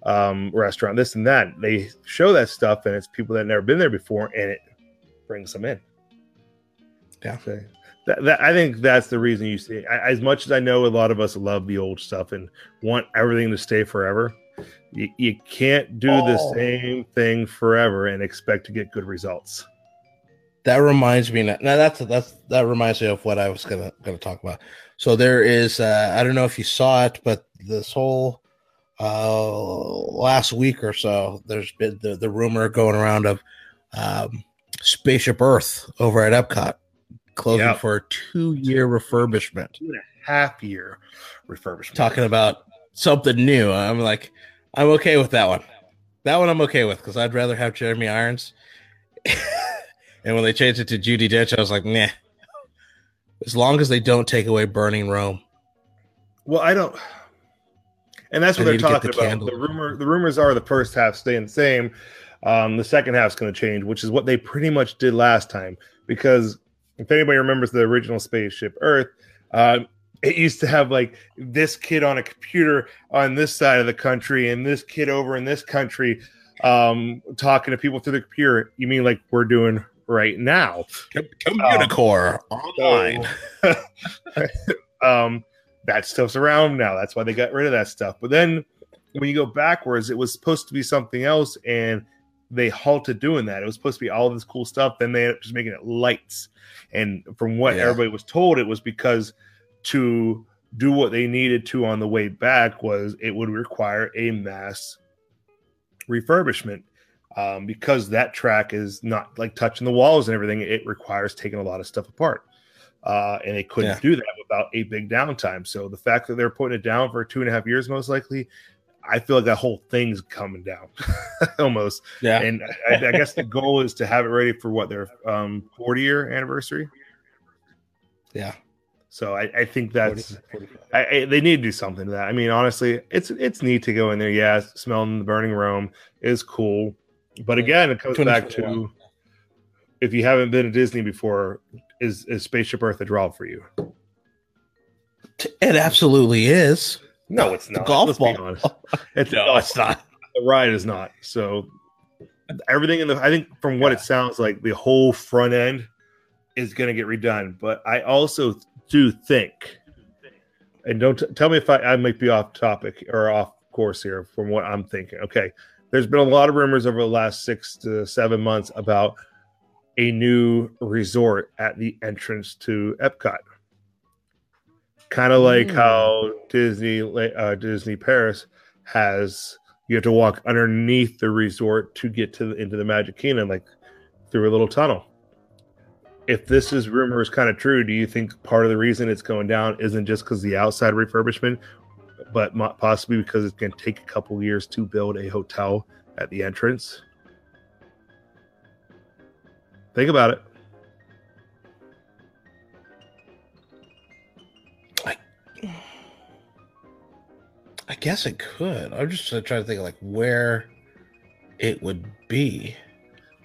um restaurant this and that. They show that stuff and it's people that never been there before and it brings them in Yeah. so that, that I think that's the reason you see. I, as much as I know, a lot of us love the old stuff and want everything to stay forever. You, you can't do the Oh. same thing forever and expect to get good results. That reminds me now. now that's that's that reminds me of what I was gonna gonna talk about. So there is uh I don't know if you saw it, but this whole uh last week or so, there's been the, the rumor going around of um Spaceship Earth over at Epcot closing Yeah. for a two year refurbishment. Two and a half year refurbishment. Talking about something new. I'm like, I'm okay with that one. That one I'm okay with because I'd rather have Jeremy Irons. and when they changed it to Judi Dench, I was like, nah. As long as they don't take away Burning Rome. Well, I don't. And that's what I they're need to get talking the about. candle. The rumor, the rumors are the first half staying the same. Um, the second half's going to change, which is what they pretty much did last time. Because if anybody remembers the original spaceship Earth, um, it used to have like this kid on a computer on this side of the country and this kid over in this country um, talking to people through the computer. You mean like we're doing right now? Communicore online. Um, that stuff's around now. That's why they got rid of that stuff. But then when you go backwards, it was supposed to be something else, and they halted doing that. It was supposed to be all this cool stuff. Then they ended up just making it lights. And from what Yeah. everybody was told, it was because to do what they needed to on the way back was it would require a mass refurbishment um, because that track is not like touching the walls and everything. It requires taking a lot of stuff apart, uh, and they couldn't Yeah. do that without a big downtime. So the fact that they're putting it down for two and a half years, most likely, I feel like that whole thing's coming down almost. Yeah. And I, I guess the goal is to have it ready for what their um, 40 year anniversary. yeah. So I, I think that's 40, 45. I, I, they need to do something to that. I mean, honestly, it's it's neat to go in there. Yeah, smelling the burning Rome is cool, but again, it comes back to if you haven't been to Disney before, is is Spaceship Earth a draw for you? It absolutely is. No, it's not. The golf Let's ball. It's No, it's not. The ride is not. So everything in the I think from what it sounds like, the whole front end is going to get redone. But I also do think, and don't t- tell me if I, I might be off topic or off course here from what I'm thinking. Okay, there's been a lot of rumors over the last six to seven months about a new resort at the entrance to Epcot. Kind of like Hmm. how Disney uh, Disney Paris has you have to walk underneath the resort to get to the, into the Magic Kingdom, like through a little tunnel. If this is rumors kind of true, do you think part of the reason it's going down isn't just because the outside refurbishment, but possibly because it's going to take a couple years to build a hotel at the entrance? Think about it. I guess it could. I'm just trying to think of like where it would be.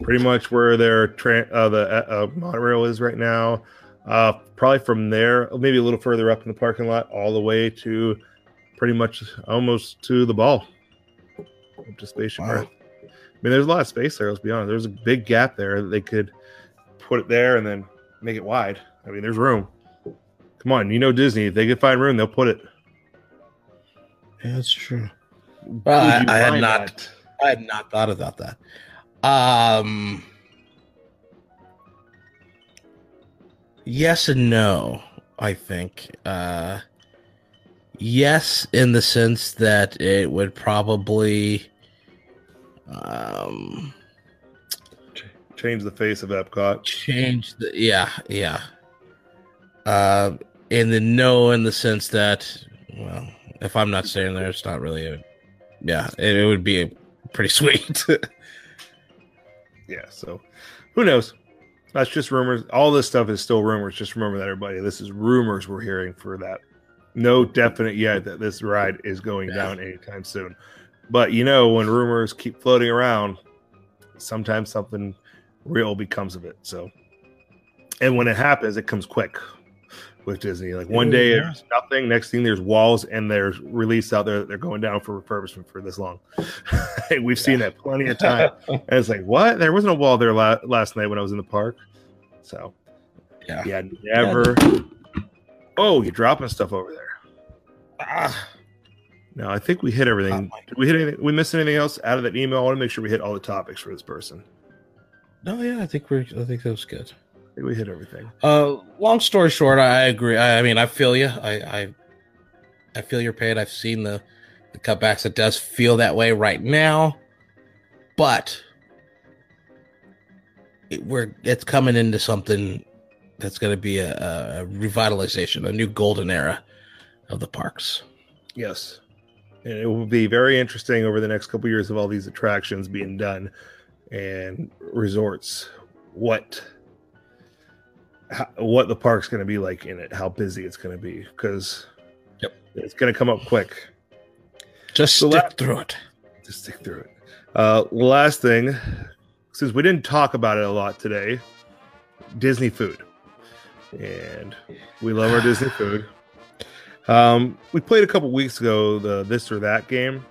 Pretty much where their tra- uh, the uh, uh, monorail is right now. Uh, probably from there, maybe a little further up in the parking lot, all the way to pretty much almost to the ball, up to Spaceship Wow. Earth. I mean, there's a lot of space there. Let's be honest. There's a big gap there. They could put it there and then make it wide. I mean, there's room. Come on, you know Disney. If they could find room, they'll put it. Yeah, that's true. Would Well, I, I had not. that? I had not thought about that. Um. Yes and no. I think. Uh, yes, in the sense that it would probably. Um. change the face of Epcot. change the yeah yeah uh in the no in the sense that well if i'm not staying there it's not really a yeah it, it would be a pretty sweet Yeah, so who knows? That's just rumors. All this stuff is still rumors. Just remember that, everybody. This is rumors we're hearing for that. No definite yet that this ride is going Yeah. down anytime soon. But you know, when rumors keep floating around, sometimes something real becomes of it. So, and when it happens, it comes quick with Disney. Like one day Yeah. there's nothing, next thing there's walls, and there's release out there that they're going down for refurbishment for this long. We've seen that plenty of time. And it's like, what? There wasn't a wall there la- last night when I was in the park. So, yeah yeah, never. Oh, you're dropping stuff over there. Ah, No, I think we hit everything. Oh, Did we hit anything? We missed anything else out of that email? I want to make sure we hit all the topics for this person. no yeah i think we're i think that was good we hit everything. uh long story short i agree i, I mean i feel you i i i feel your pain i've seen the the cutbacks it does feel that way right now but it, we're it's coming into something that's going to be a, a revitalization a new golden era of the parks Yes. And it will be very interesting over the next couple years of all these attractions being done and resorts. What how, what the park's going to be like in it, how busy it's going to be because Yep. it's going to come up quick. just So stick that- through it Just stick through it. Uh, last thing, since we didn't talk about it a lot today, Disney food, and we love our Disney food. Um, we played a couple weeks ago the this or that game.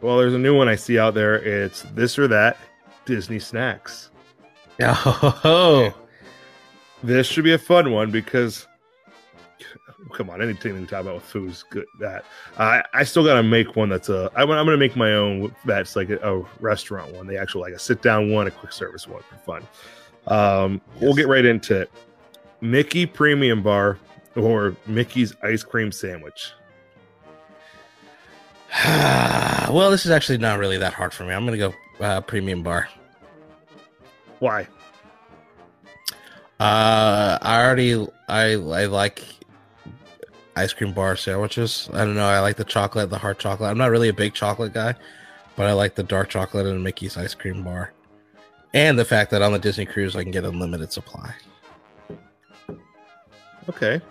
Well, there's a new one I see out there. It's this or that Disney snacks. oh This should be a fun one because come on, anything we talk about with food is good. That I I still got to make one that's a. I, I'm to make my own. That's like a, a restaurant one. The actual like a sit down one, a quick service one for fun. Um, We'll get right into it. Mickey Premium Bar or Mickey's Ice Cream Sandwich. well, this is actually not really that hard for me. I'm gonna go uh, premium bar. Why? Uh, I already I I like ice cream bar sandwiches. I don't know. I like the chocolate, the hard chocolate. I'm not really a big chocolate guy, but I like the dark chocolate and Mickey's ice cream bar, and the fact that on the Disney cruise I can get unlimited supply. Okay,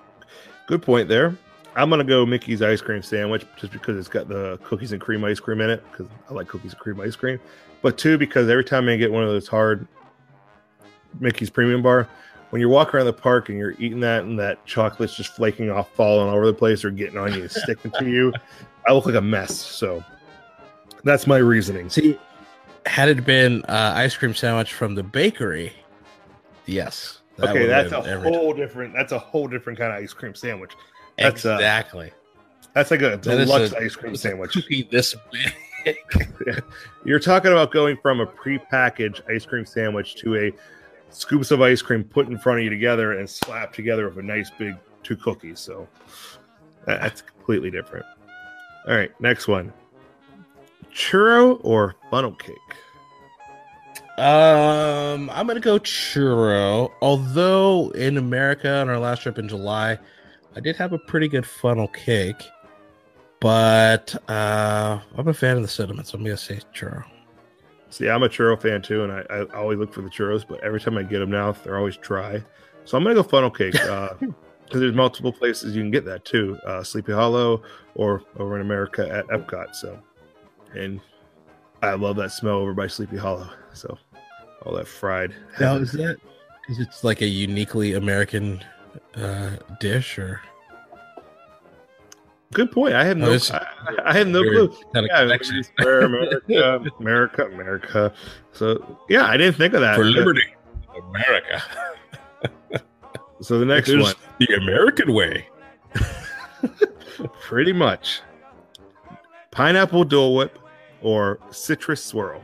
good point there. I'm gonna go Mickey's ice cream sandwich just because it's got the cookies and cream ice cream in it because I like cookies and cream ice cream. But two, because every time I get one of those hard Mickey's premium bar, when you're walking around the park and you're eating that and that chocolate's just flaking off, falling all over the place, or getting on you, and sticking to you, I look like a mess. So that's my reasoning. See, had it been uh, ice cream sandwich from the bakery, yes. that okay, that's a whole different. That's a whole different kind of ice cream sandwich. That's uh, exactly. that's like a deluxe a- ice cream sandwich. cookie this big. You're talking about going from a pre-packaged ice cream sandwich to a scoops of ice cream put in front of you together and slapped together with a nice big two cookies. So that's completely different. All right, next one. Churro or funnel cake? Um, I'm gonna go churro. Although in America on our last trip in July, I did have a pretty good funnel cake, but uh, I'm a fan of the cinnamon, so I'm gonna say churro. See, I'm a churro fan too, and I, I always look for the churros, but every time I get them now, they're always dry. So I'm gonna go funnel cake because there's multiple places you can get that too, uh, Sleepy Hollow or over in America at Epcot. So, and I love that smell over by Sleepy Hollow. So, all that fried. Now is that because it's like a uniquely American uh, dish, or good point. I have oh, no, Oh, I, I have no clue. kind of Yeah, connection it's where America, America, America. So yeah, I didn't think of that. for liberty, America. So the next one, the American way. pretty much, pineapple Dole Whip or citrus swirl.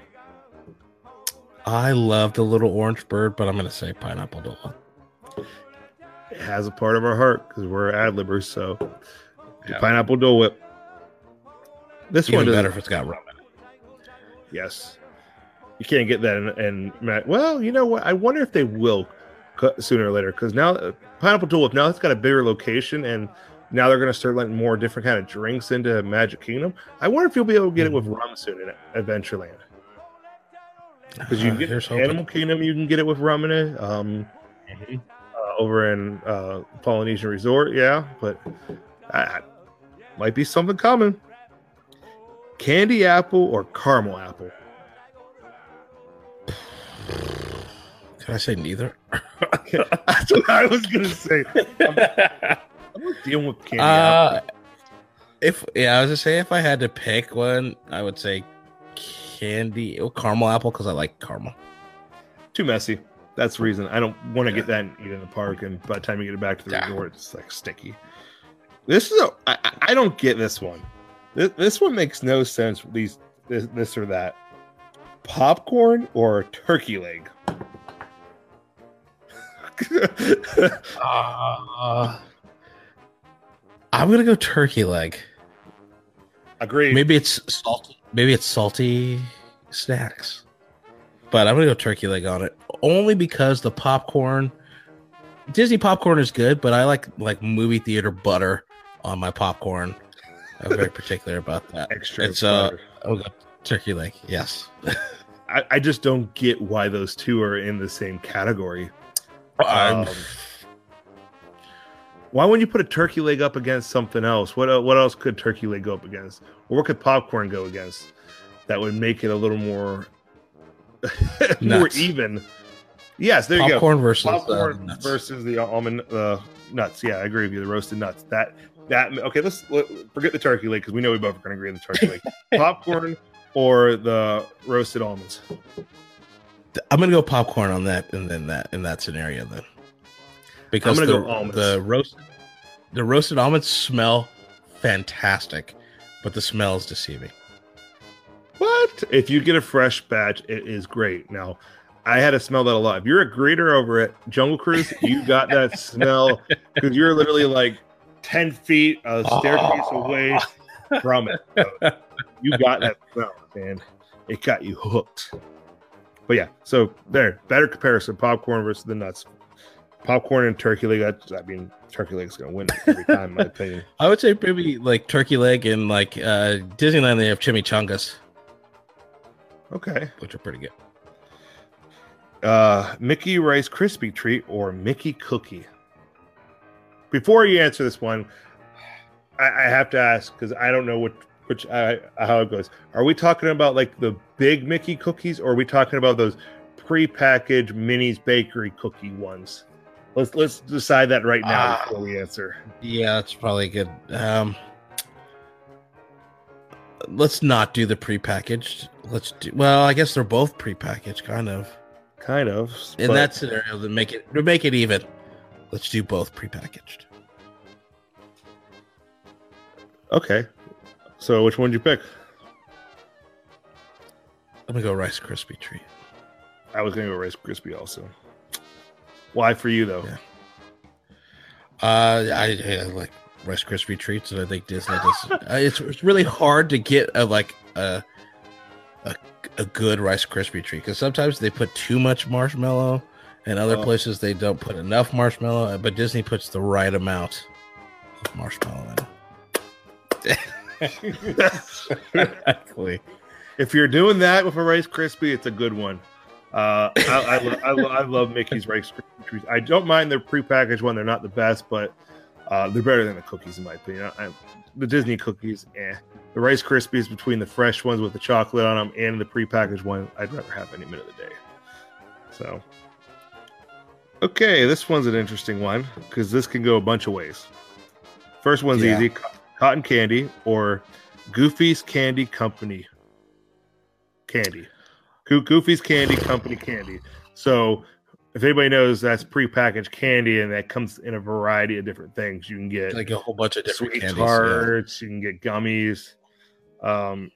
I love the little orange bird, but I'm gonna say pineapple Dole. It has a part of our heart because we're ad libbers. So Yeah. pineapple Dole Whip. This one Even doesn't better if it's got rum in it. Yes. You can't get that in, in Matt. Well, you know what? I wonder if they will cut sooner or later because now uh, Pineapple Tulip now it's got a bigger location and now they're going to start letting more different kind of drinks into Magic Kingdom. I wonder if you'll be able to get it with rum soon in Adventureland because you Uh, can get hoping. Animal Kingdom, you can get it with rum in it. Um, Mhm. uh, over in uh, Polynesian Resort, yeah, but uh, might be something coming. Candy apple or caramel apple? Can I say neither? That's what I was gonna say. I'm, I'm dealing with candy apple. Uh, if yeah, I was gonna say if I had to pick one, I would say candy or caramel apple because I like caramel. Too messy. That's the reason I don't want to Yeah. get that and eat in the park. And by the time you get it back to the Yeah. resort, it's like sticky. This is a. I, I- don't get this one. This, this one makes no sense. These this, this or that. Popcorn or turkey leg? Uh, I'm gonna go turkey leg. Agreed. Maybe it's salty. Maybe it's salty snacks, but I'm gonna go turkey leg on it only because the popcorn. Disney popcorn is good, but I like like movie theater butter on my popcorn. I'm very particular about that. Extra. It's, uh, butter. Oh, turkey leg. Yes. I, I just don't get why those two are in the same category. Um, why wouldn't you put a turkey leg up against something else? What uh, what else could turkey leg go up against, or what could popcorn go against? That would make it a little more more even. Yes, there you go. popcorn versus uh, Popcorn nuts. versus the almond uh, nuts. Yeah, I agree with you. The roasted nuts. That that okay. Let's let, forget the turkey leg because we know we both are going to agree on the turkey leg. Popcorn or the roasted almonds. I'm gonna go popcorn on that, and then that in that scenario then, because gonna the, go almonds. the roast the roasted almonds smell fantastic, but the smell is deceiving. What? If you get a fresh batch, it is great. Now, I had to smell that a lot. If you're a greeter over at Jungle Cruise, you got that smell because you're literally like 10 feet a staircase Oh. away from it. So you got that smell, man. It got you hooked. But yeah, so there, better comparison popcorn versus the nuts. Popcorn and turkey leg. I mean, turkey leg's going to win every time, in my opinion. I would say maybe like turkey leg and like uh Disneyland they have chimichangas, Okay. which are pretty good. uh, Mickey Rice Krispie treat or Mickey cookie? Before you answer this one, I, I have to ask because I don't know what which uh, how it goes. Are we talking about like the big Mickey cookies, or are we talking about those pre-packaged Minnie's Bakery cookie ones? Let's let's decide that right now Ah. before we answer. Yeah, that's probably good. Um let's not do the prepackaged. Let's do well, I guess they're both prepackaged, kind of. Kind of. In but- that scenario, to make it to make it even, let's do both prepackaged. Okay. So which one did you pick? I'm gonna go Rice Krispie treat. I was gonna go Rice Krispie also. Why for you though? Yeah. Uh, I, I like Rice Krispie treats, and I think Disney does. uh, it's it's really hard to get a like a a, a good Rice Krispie treat because sometimes they put too much marshmallow, and other Oh. places they don't put enough marshmallow. But Disney puts the right amount of marshmallow in. Exactly. if you're doing that with a Rice Krispie, it's a good one. Uh, I, I, I, I love Mickey's Rice Krispie treats. I don't mind their prepackaged one; they're not the best, but uh, they're better than the cookies in my opinion. I, the Disney cookies, eh. The Rice Krispies between the fresh ones with the chocolate on them and the prepackaged one, I'd rather have any minute of the day. So, okay, this one's an interesting one because this can go a bunch of ways. First one's Yeah. easy: cotton candy or Goofy's Candy Company candy. Goo- Goofy's Candy Company candy. So, if anybody knows, that's prepackaged candy, and that comes in a variety of different things. You can get Like a whole bunch of different sweet candies. yeah. tarts. You can get gummies. Um,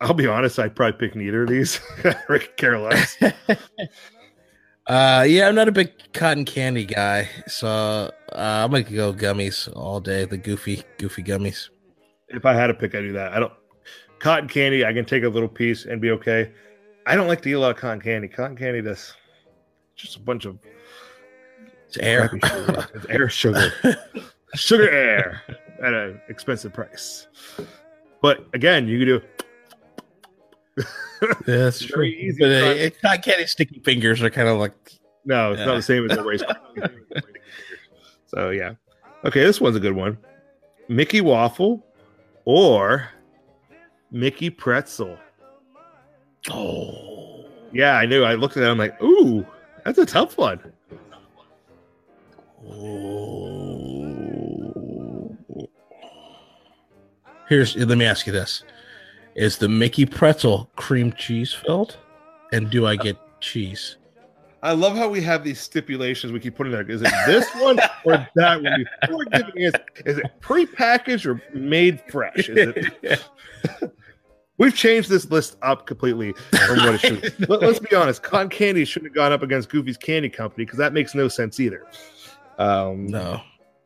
I'll be honest, I'd probably pick neither of these. Care less. uh, yeah, I'm not a big cotton candy guy, so uh, I'm gonna go gummies all day. The goofy, goofy gummies. If I had to pick, I do that. I don't cotton candy. I can take a little piece and be okay. I don't like to eat a lot of cotton candy. Cotton candy, that's just a bunch of It's air. sugar. It's air sugar. sugar air at an expensive price. But again, you can do Yeah, that's true. easy But it, cotton candy sticky fingers are kind of like no, it's not the same as a race. so yeah. Okay, this one's a good one. Mickey waffle or Mickey pretzel. oh. Yeah, I knew. I looked at it. I'm like, ooh, that's a tough one. Oh. Here's let me ask you this: Is the Mickey pretzel cream cheese filled, and do I get cheese? I love how we have these stipulations we keep putting there. Is it this one or that one? Before giving is is it prepackaged or made fresh? Is it We've changed this list up completely from what it should. Let, us be honest. Cotton candy shouldn't have gone up against Goofy's Candy Company because that makes no sense either. Um, No,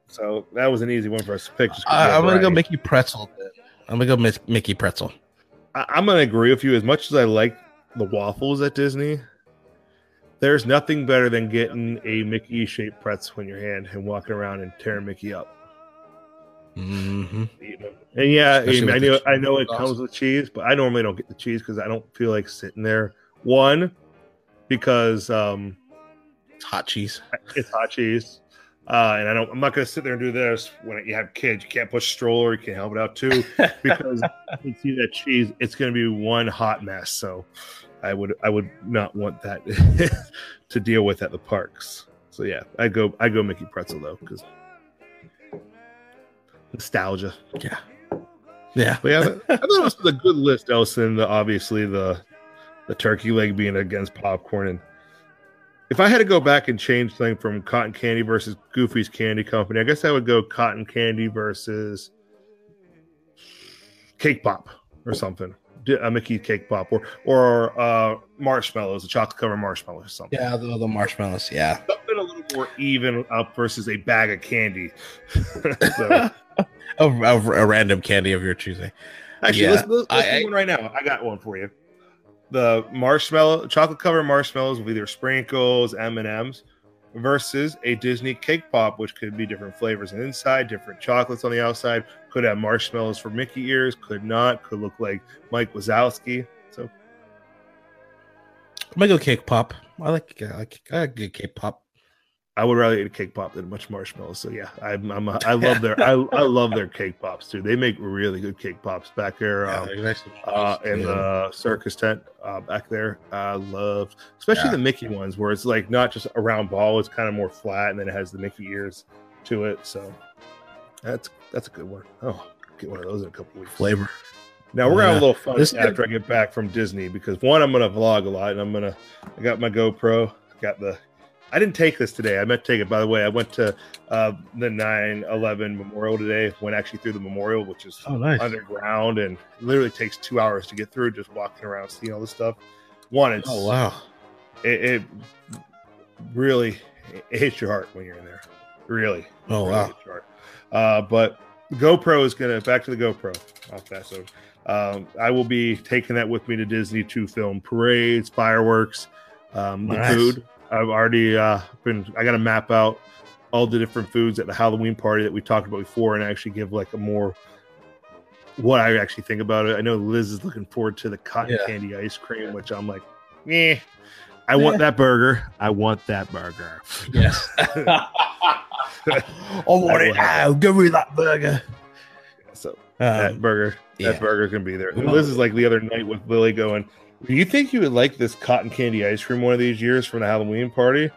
So that was an easy one for us to pick. just 'cause I, I'm gonna go variety. Mickey pretzel. I'm gonna go Mickey pretzel. I, I'm gonna agree with you. As much as I like the waffles at Disney, there's nothing better than getting a Mickey shaped pretzel in your hand and walking around and tearing Mickey up. hmm. And yeah, Especially and I know I know it comes with cheese, but I normally don't get the cheese because I don't feel like sitting there. One, because um It's hot cheese. it's hot cheese. Uh, and I don't. I'm not gonna sit there and do this when you have kids. You can't push stroller. You can't help it out too because you see that cheese. It's gonna be one hot mess. So, I would I would not want that to deal with at the parks. So yeah, I go I go Mickey Pretzel though because nostalgia. Yeah, yeah. But yeah, I thought it was a good list, Elson. The, obviously, the the turkey leg being against popcorn, and if I had to go back and change something from Cotton Candy versus Goofy's Candy Company, I guess I would go Cotton Candy versus Cake Pop or something. A Mickey Cake Pop or or uh, marshmallows, a chocolate covered marshmallows or something. Yeah, the, the marshmallows. Yeah, something a little more even up versus a bag of candy. so, a, a, a, random candy of your choosing. Actually, yeah, let's, let's, let's I, do one right now. I got one for you. The marshmallow, chocolate covered marshmallows with either sprinkles, M and M's, versus a Disney cake pop, which could be different flavors inside, different chocolates on the outside. Could have marshmallows for Mickey ears, could not. Could look like Mike Wazowski. So, I'm gonna go cake pop. I like I like I like cake pop. I would rather eat a cake pop than much marshmallow. So yeah, I'm, I'm a, I love their I, I love their cake pops too. They make really good cake pops back there um, yeah, nice uh, in the circus tent uh, back there. I love especially yeah. the Mickey ones where it's like not just a round ball; it's kind of more flat, and then it has the Mickey ears to it. So that's that's a good one. Oh, get one of those in a couple weeks. Flavor. Now we're gonna have a little fun this after I get back from Disney because one, I'm gonna vlog a lot, and I'm gonna I got my GoPro, got the I didn't take this today. I meant to take it. By the way, I went to uh, the 9/11 Memorial today. Went actually through the memorial, which is oh, nice. underground, and literally takes two hours to get through. Just walking around, seeing all this stuff. One, it's oh wow, it, it really it hits your heart when you're in there. Really. Oh really wow. Uh, but GoPro is gonna back to the GoPro off that. So um, I will be taking that with me to Disney to film parades, fireworks, um, the nice. food I've already uh, been. I got to map out all the different foods at the Halloween party that we talked about before, and actually give like a more what I actually think about it. I know Liz is looking forward to the cotton yeah. candy ice cream, which I'm like, eh. I yeah. want that burger. I want that burger. Yes. I want it now. Give me that burger. So um, that burger, that burger can be there. Liz is like the other night with Lily going, do you think you would like this cotton candy ice cream one of these years from the Halloween party?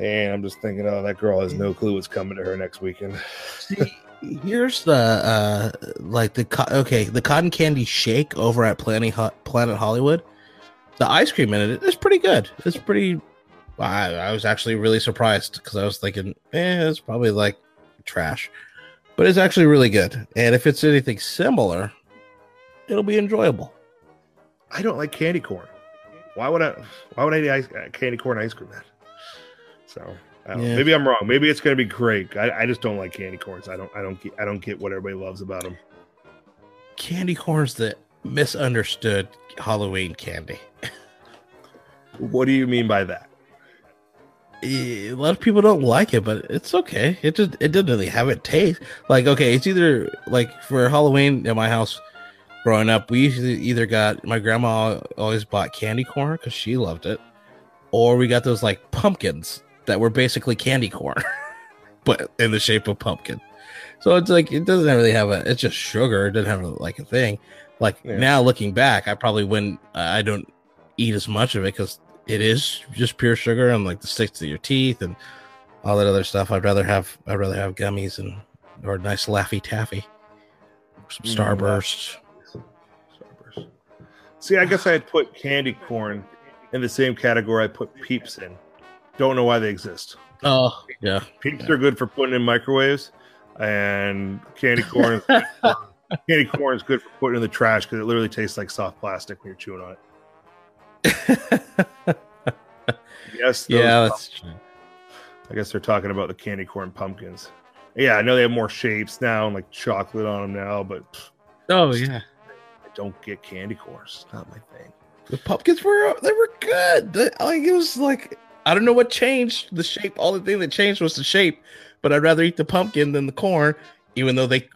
And I'm just thinking, oh, that girl has no clue what's coming to her next weekend. See, here's the uh like the co- okay, the cotton candy shake over at Planet Ho- Planet Hollywood. The ice cream in it is pretty good. It's pretty. I, I was actually really surprised because I was thinking, eh, it's probably like trash, but it's actually really good. And if it's anything similar, it'll be enjoyable. I don't like candy corn. Why would I? Why would I eat ice, uh, candy corn ice cream then? So yeah. maybe I'm wrong. Maybe it's going to be great. I, I, just don't like candy corns. I don't. I don't get. I don't get what everybody loves about them. Candy corns that misunderstood Halloween candy. what do you mean by that? A lot of people don't like it, but it's okay. It just it doesn't really have a taste. Like okay, it's either like for Halloween at my house growing up, we usually either got my grandma always bought candy corn because she loved it, or we got those like pumpkins that were basically candy corn, but in the shape of pumpkin. So it's like it doesn't really have a. It's just sugar. It doesn't have a, like a thing. Like yeah. now looking back, I probably wouldn't. I don't eat as much of it because it is just pure sugar and like the sticks to your teeth and all that other stuff. I'd rather have. I'd rather have gummies and or a nice Laffy Taffy, some mm, Starburst. See, I guess I had put candy corn in the same category I put peeps in. Don't know why they exist. Oh, yeah. Peeps yeah. are good for putting in microwaves, and candy corn, candy corn is good for putting in the trash because it literally tastes like soft plastic when you're chewing on it. yes. Yeah, that's true. I guess they're talking about the candy corn pumpkins. Yeah, I know they have more shapes now and like chocolate on them now, but oh yeah, don't get candy corns. Not my thing. The pumpkins were they were good. like it was like I don't know what changed the shape. All the thing that changed was the shape. But I'd rather eat the pumpkin than the corn, even though they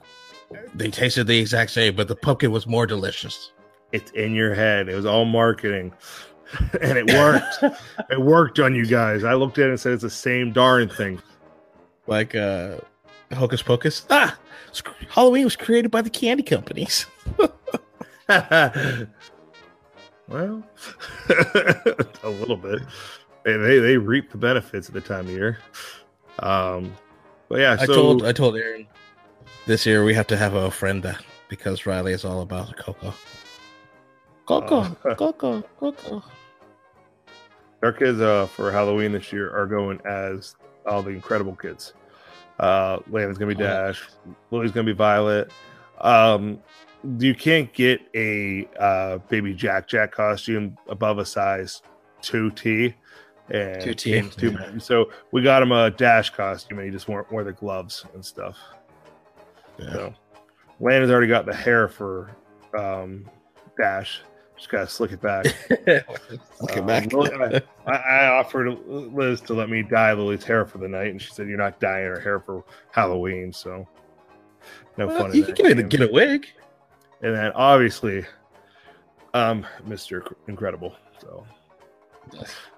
they tasted the exact same. But the pumpkin was more delicious. It's in your head. It was all marketing, and it worked. it worked on you guys. I looked at it and said it's the same darn thing. Like uh, Hocus Pocus. Ah, Halloween was created by the candy companies. well, a little bit. They, they they reap the benefits at the time of year. Um, but yeah, I told I told Aaron this year we have to have a ofrenda because Riley is all about Coco. Coco, uh, Coco, Coco. Our kids uh, for Halloween this year are going as all the Incredible kids. Uh, Landon's gonna be Oh. Dash. Lily's gonna be Violet. Um, you can't get a uh, baby Jack Jack costume above a size two T. And 2T, James yeah. So we got him a Dash costume, and he just wore, wore the gloves and stuff. Yeah. So Landon's already got the hair for um, Dash. Just gotta slick it back. Look Um, back. Lily- I, I offered Liz to let me dye Lily's hair for the night, and she said, "You're not dyeing her hair for Halloween, so no Well, fun." you can get a, get a wig. And then obviously, um, Mister Incredible. So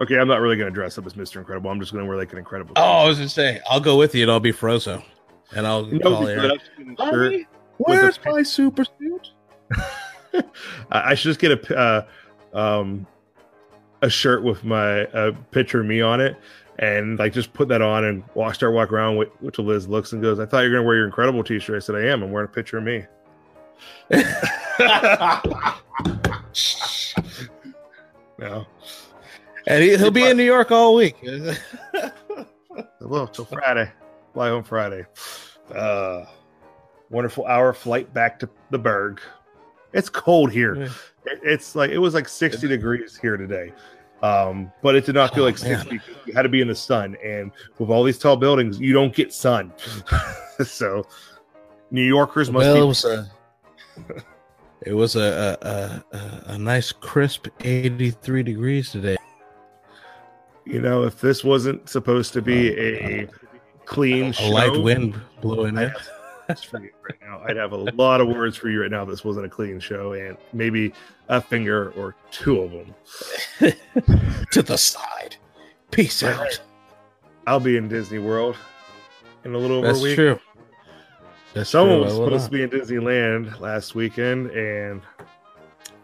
okay, I'm not really gonna dress up as Mister Incredible. I'm just gonna wear like an Incredible. Oh, I was gonna say, I'll go with you and I'll be Frozone, and I'll no, call because Aaron. I've shirt. Where's a- my super suit? I I should just get a p- uh, um a shirt with my uh, picture of me on it, and like just put that on and walk, start walking around. Wait, wait Liz looks and goes, "I thought you were gonna wear your Incredible T-shirt." I said, "I am. I'm wearing a picture of me." No, and he, he'll be in New York all week. well, till Friday, fly home Friday. Uh, wonderful hour flight back to the Burgh. It's cold here. Yeah. It- It's like it was like 60 degrees here today. Um, but it did not feel Oh, like man. 60. You had to be in the sun, and with all these tall buildings, you don't get sun. so New Yorkers must well, be it was a a a, a nice crisp eighty three degrees today. you know, if this wasn't supposed to be a clean A show, light wind blowing in. For you right now, I'd have a lot of words for you right now. if This wasn't a clean show, and maybe a finger or two of them. to the side. Peace out. I'll be in Disney World in a little over That's a week. true. That's Someone true. was supposed to be in Disneyland last weekend and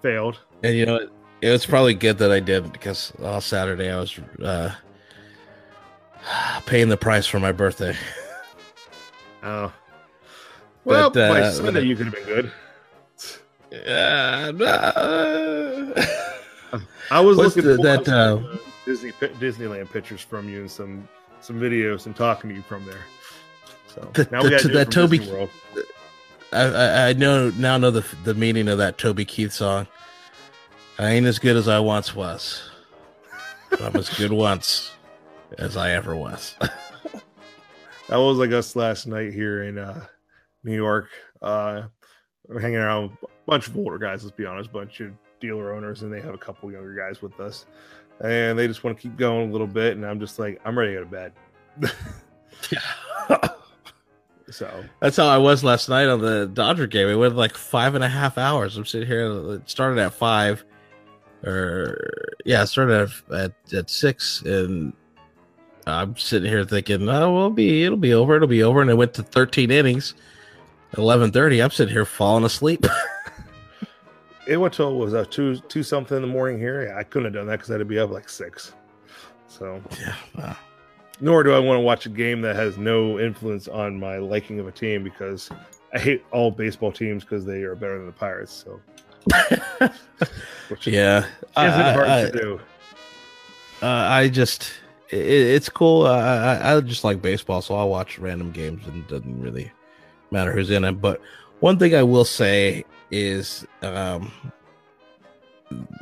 failed. And you know, it, it was probably good that I did because all Saturday I was uh, paying the price for my birthday. Oh. Well, But, by uh, Sunday you could have been good. Uh, I was What's looking the- forward that, uh, Disney Disneyland pictures from you and some some videos and talking to you from there. So The- now we the- got to that Toby- Disney World. I, I, I know now know the the meaning of that Toby Keith song. I ain't as good as I once was. But I'm as good once as I ever was. That was like us last night here in uh, New York. Uh, we're hanging around with a bunch of older guys. Let's be honest, bunch of dealer owners, and they have a couple younger guys with us, and they just want to keep going a little bit. And I'm just like, I'm ready to go to bed. so That's how I was last night on the Dodger game. It went like five and a half hours. I'm sitting here. It started at five, or yeah, it started at at, at six, and I'm sitting here thinking, oh, well, it'll be it'll be over. It'll be over. And it went to 13 innings. 11:30. I'm sitting here falling asleep. it went till was uh, two two something in the morning here. Yeah, I couldn't have done that because I had to be up like six. So yeah. wow. Nor do I want to watch a game that has no influence on my liking of a team because I hate all baseball teams because they are better than the Pirates. So yeah. I, isn't hard I- to do. uh, I just it, it's cool. I, I I just like baseball, so I'll watch random games, and it doesn't really matter who's in it. But one thing I will say is um,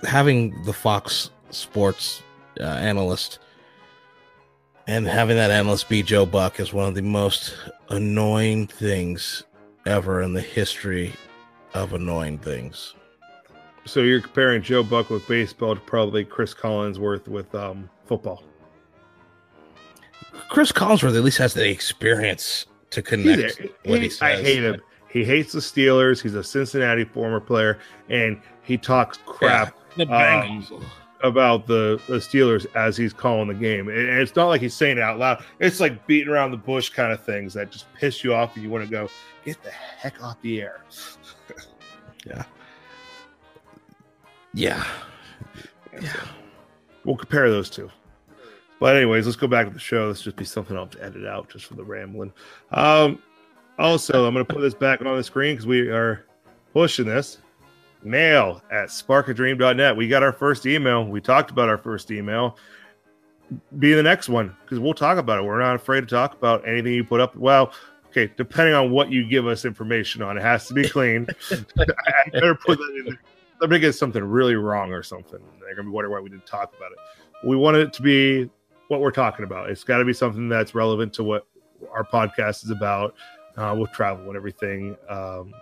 having the Fox Sports uh, analyst and having that analyst be Joe Buck is one of the most annoying things ever in the history of annoying things. So you're comparing Joe Buck with baseball to probably Chris Collinsworth with um, football. Chris Collinsworth at least has the experience to connect. a- what he he- I hate him. He hates the Steelers. He's a Cincinnati former player, and he talks crap The Um, about the, the Steelers as he's calling the game. And it's not like he's saying it out loud. It's like beating around the bush kind of things that just piss you off and you want to go, get the heck off the air. yeah. Yeah. so We'll compare those two. But anyways, let's go back to the show. This just be something I'll have to edit out just for the rambling. Um, also, I'm going to put this back on the screen because we are pushing this. Mail at sparkadream.net. We got our first email. We talked about our first email. be the next one because we'll talk about it. We're not afraid to talk about anything you put up. Well, okay, depending on what you give us information on, it has to be clean. I better put that in there. Let me get something really wrong or something. They're gonna be wondering why we didn't talk about it. We want it to be what we're talking about. It's got to be something that's relevant to what our podcast is about uh, with travel and everything. Um,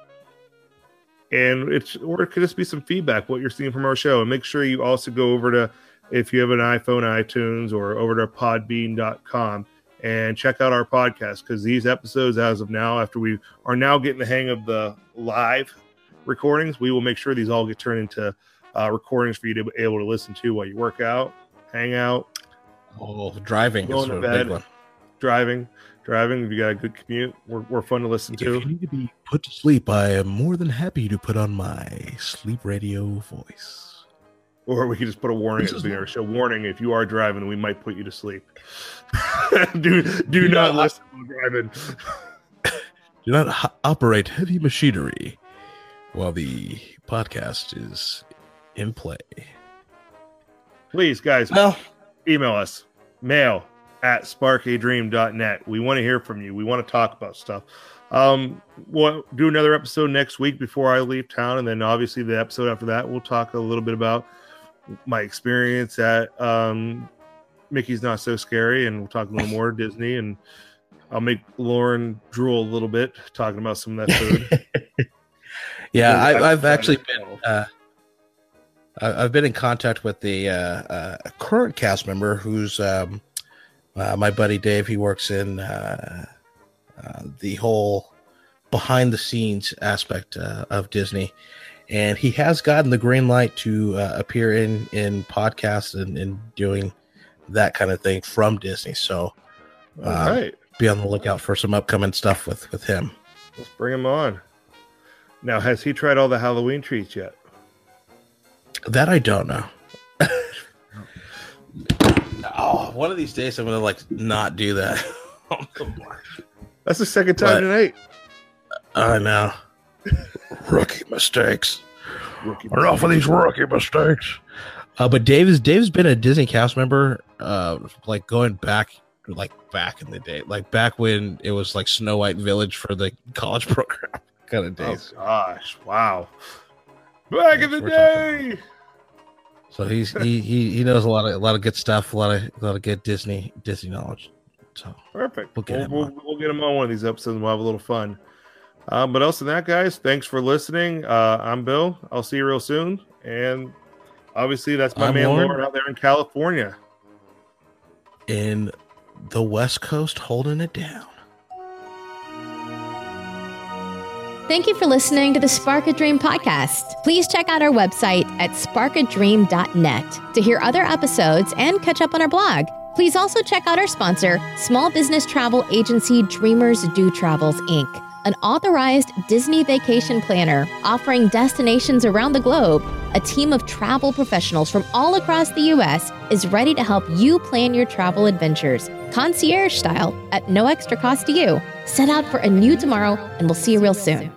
and it's or it could just be some feedback what you're seeing from our show. And make sure you also go over to if you have an iphone itunes or over to podbean.com and check out our podcast because these episodes as of now after we are now getting the hang of the live recordings we will make sure these all get turned into uh, recordings for you to be able to listen to while you work out hang out. Oh, driving Going is to a bed. driving driving if you got a good commute we're, we're fun to listen If to you need to be put to sleep, I am more than happy to put on my sleep radio voice. Or we could just put a warning This at the is beginning of the show. Warning: If you are driving, we might put you to sleep. do do Yeah, not I- listen while driving. Do not ho- operate heavy machinery while the podcast is in play. Please, guys, Well, email us mail at sparkadream.net. We want to hear from you. We want to talk about stuff. Um, we'll do another episode next week before I leave town, and then obviously the episode after that, we'll talk a little bit about my experience at um, Mickey's Not So Scary, and we'll talk a little more Disney, and I'll make Lauren drool a little bit talking about some of that food. yeah, I, I've actually been uh, I- I've been in contact with the uh, uh, current cast member who's um, uh, my buddy Dave. He works in uh, uh, the whole behind the scenes aspect uh, of Disney, and he has gotten the green light to uh, appear in in podcasts and, and doing that kind of thing from Disney. So All uh, right. be on the lookout for some upcoming stuff with with him. Let's bring him on. Now, has he tried all the Halloween treats yet? That I don't know. Oh, one of these days I'm gonna like not do that. That's the second time What? tonight. I know. rookie mistakes. Rookie Enough of these rookie mistakes. Uh, but Dave's Dave's been a Disney cast member, uh, like going back, like back in the day, like back when it was like Snow White Village for the college program kind of Oh days. gosh! Wow. Back in the We're day. So he's he, he he knows a lot of a lot of good stuff, a lot of a lot of good Disney Disney knowledge. So Perfect. We'll get We'll, him we'll, we'll get him on one of these episodes and we'll have a little fun. Um, but else than that, guys, thanks for listening. Uh, I'm Bill. I'll see you real soon. And obviously, that's my I'm man. Lauren out there in California. in the West Coast, holding it down. Thank you for listening to the Spark a Dream podcast. Please check out our website at sparkadream.net to hear other episodes and catch up on our blog. Please also check out our sponsor, small business travel agency Dreamers Do Travels, Inc., an authorized Disney vacation planner offering destinations around the globe. A team of travel professionals from all across the U.S. is ready to help you plan your travel adventures, concierge style, at no extra cost to you. Set out for a new tomorrow, and we'll see you real soon.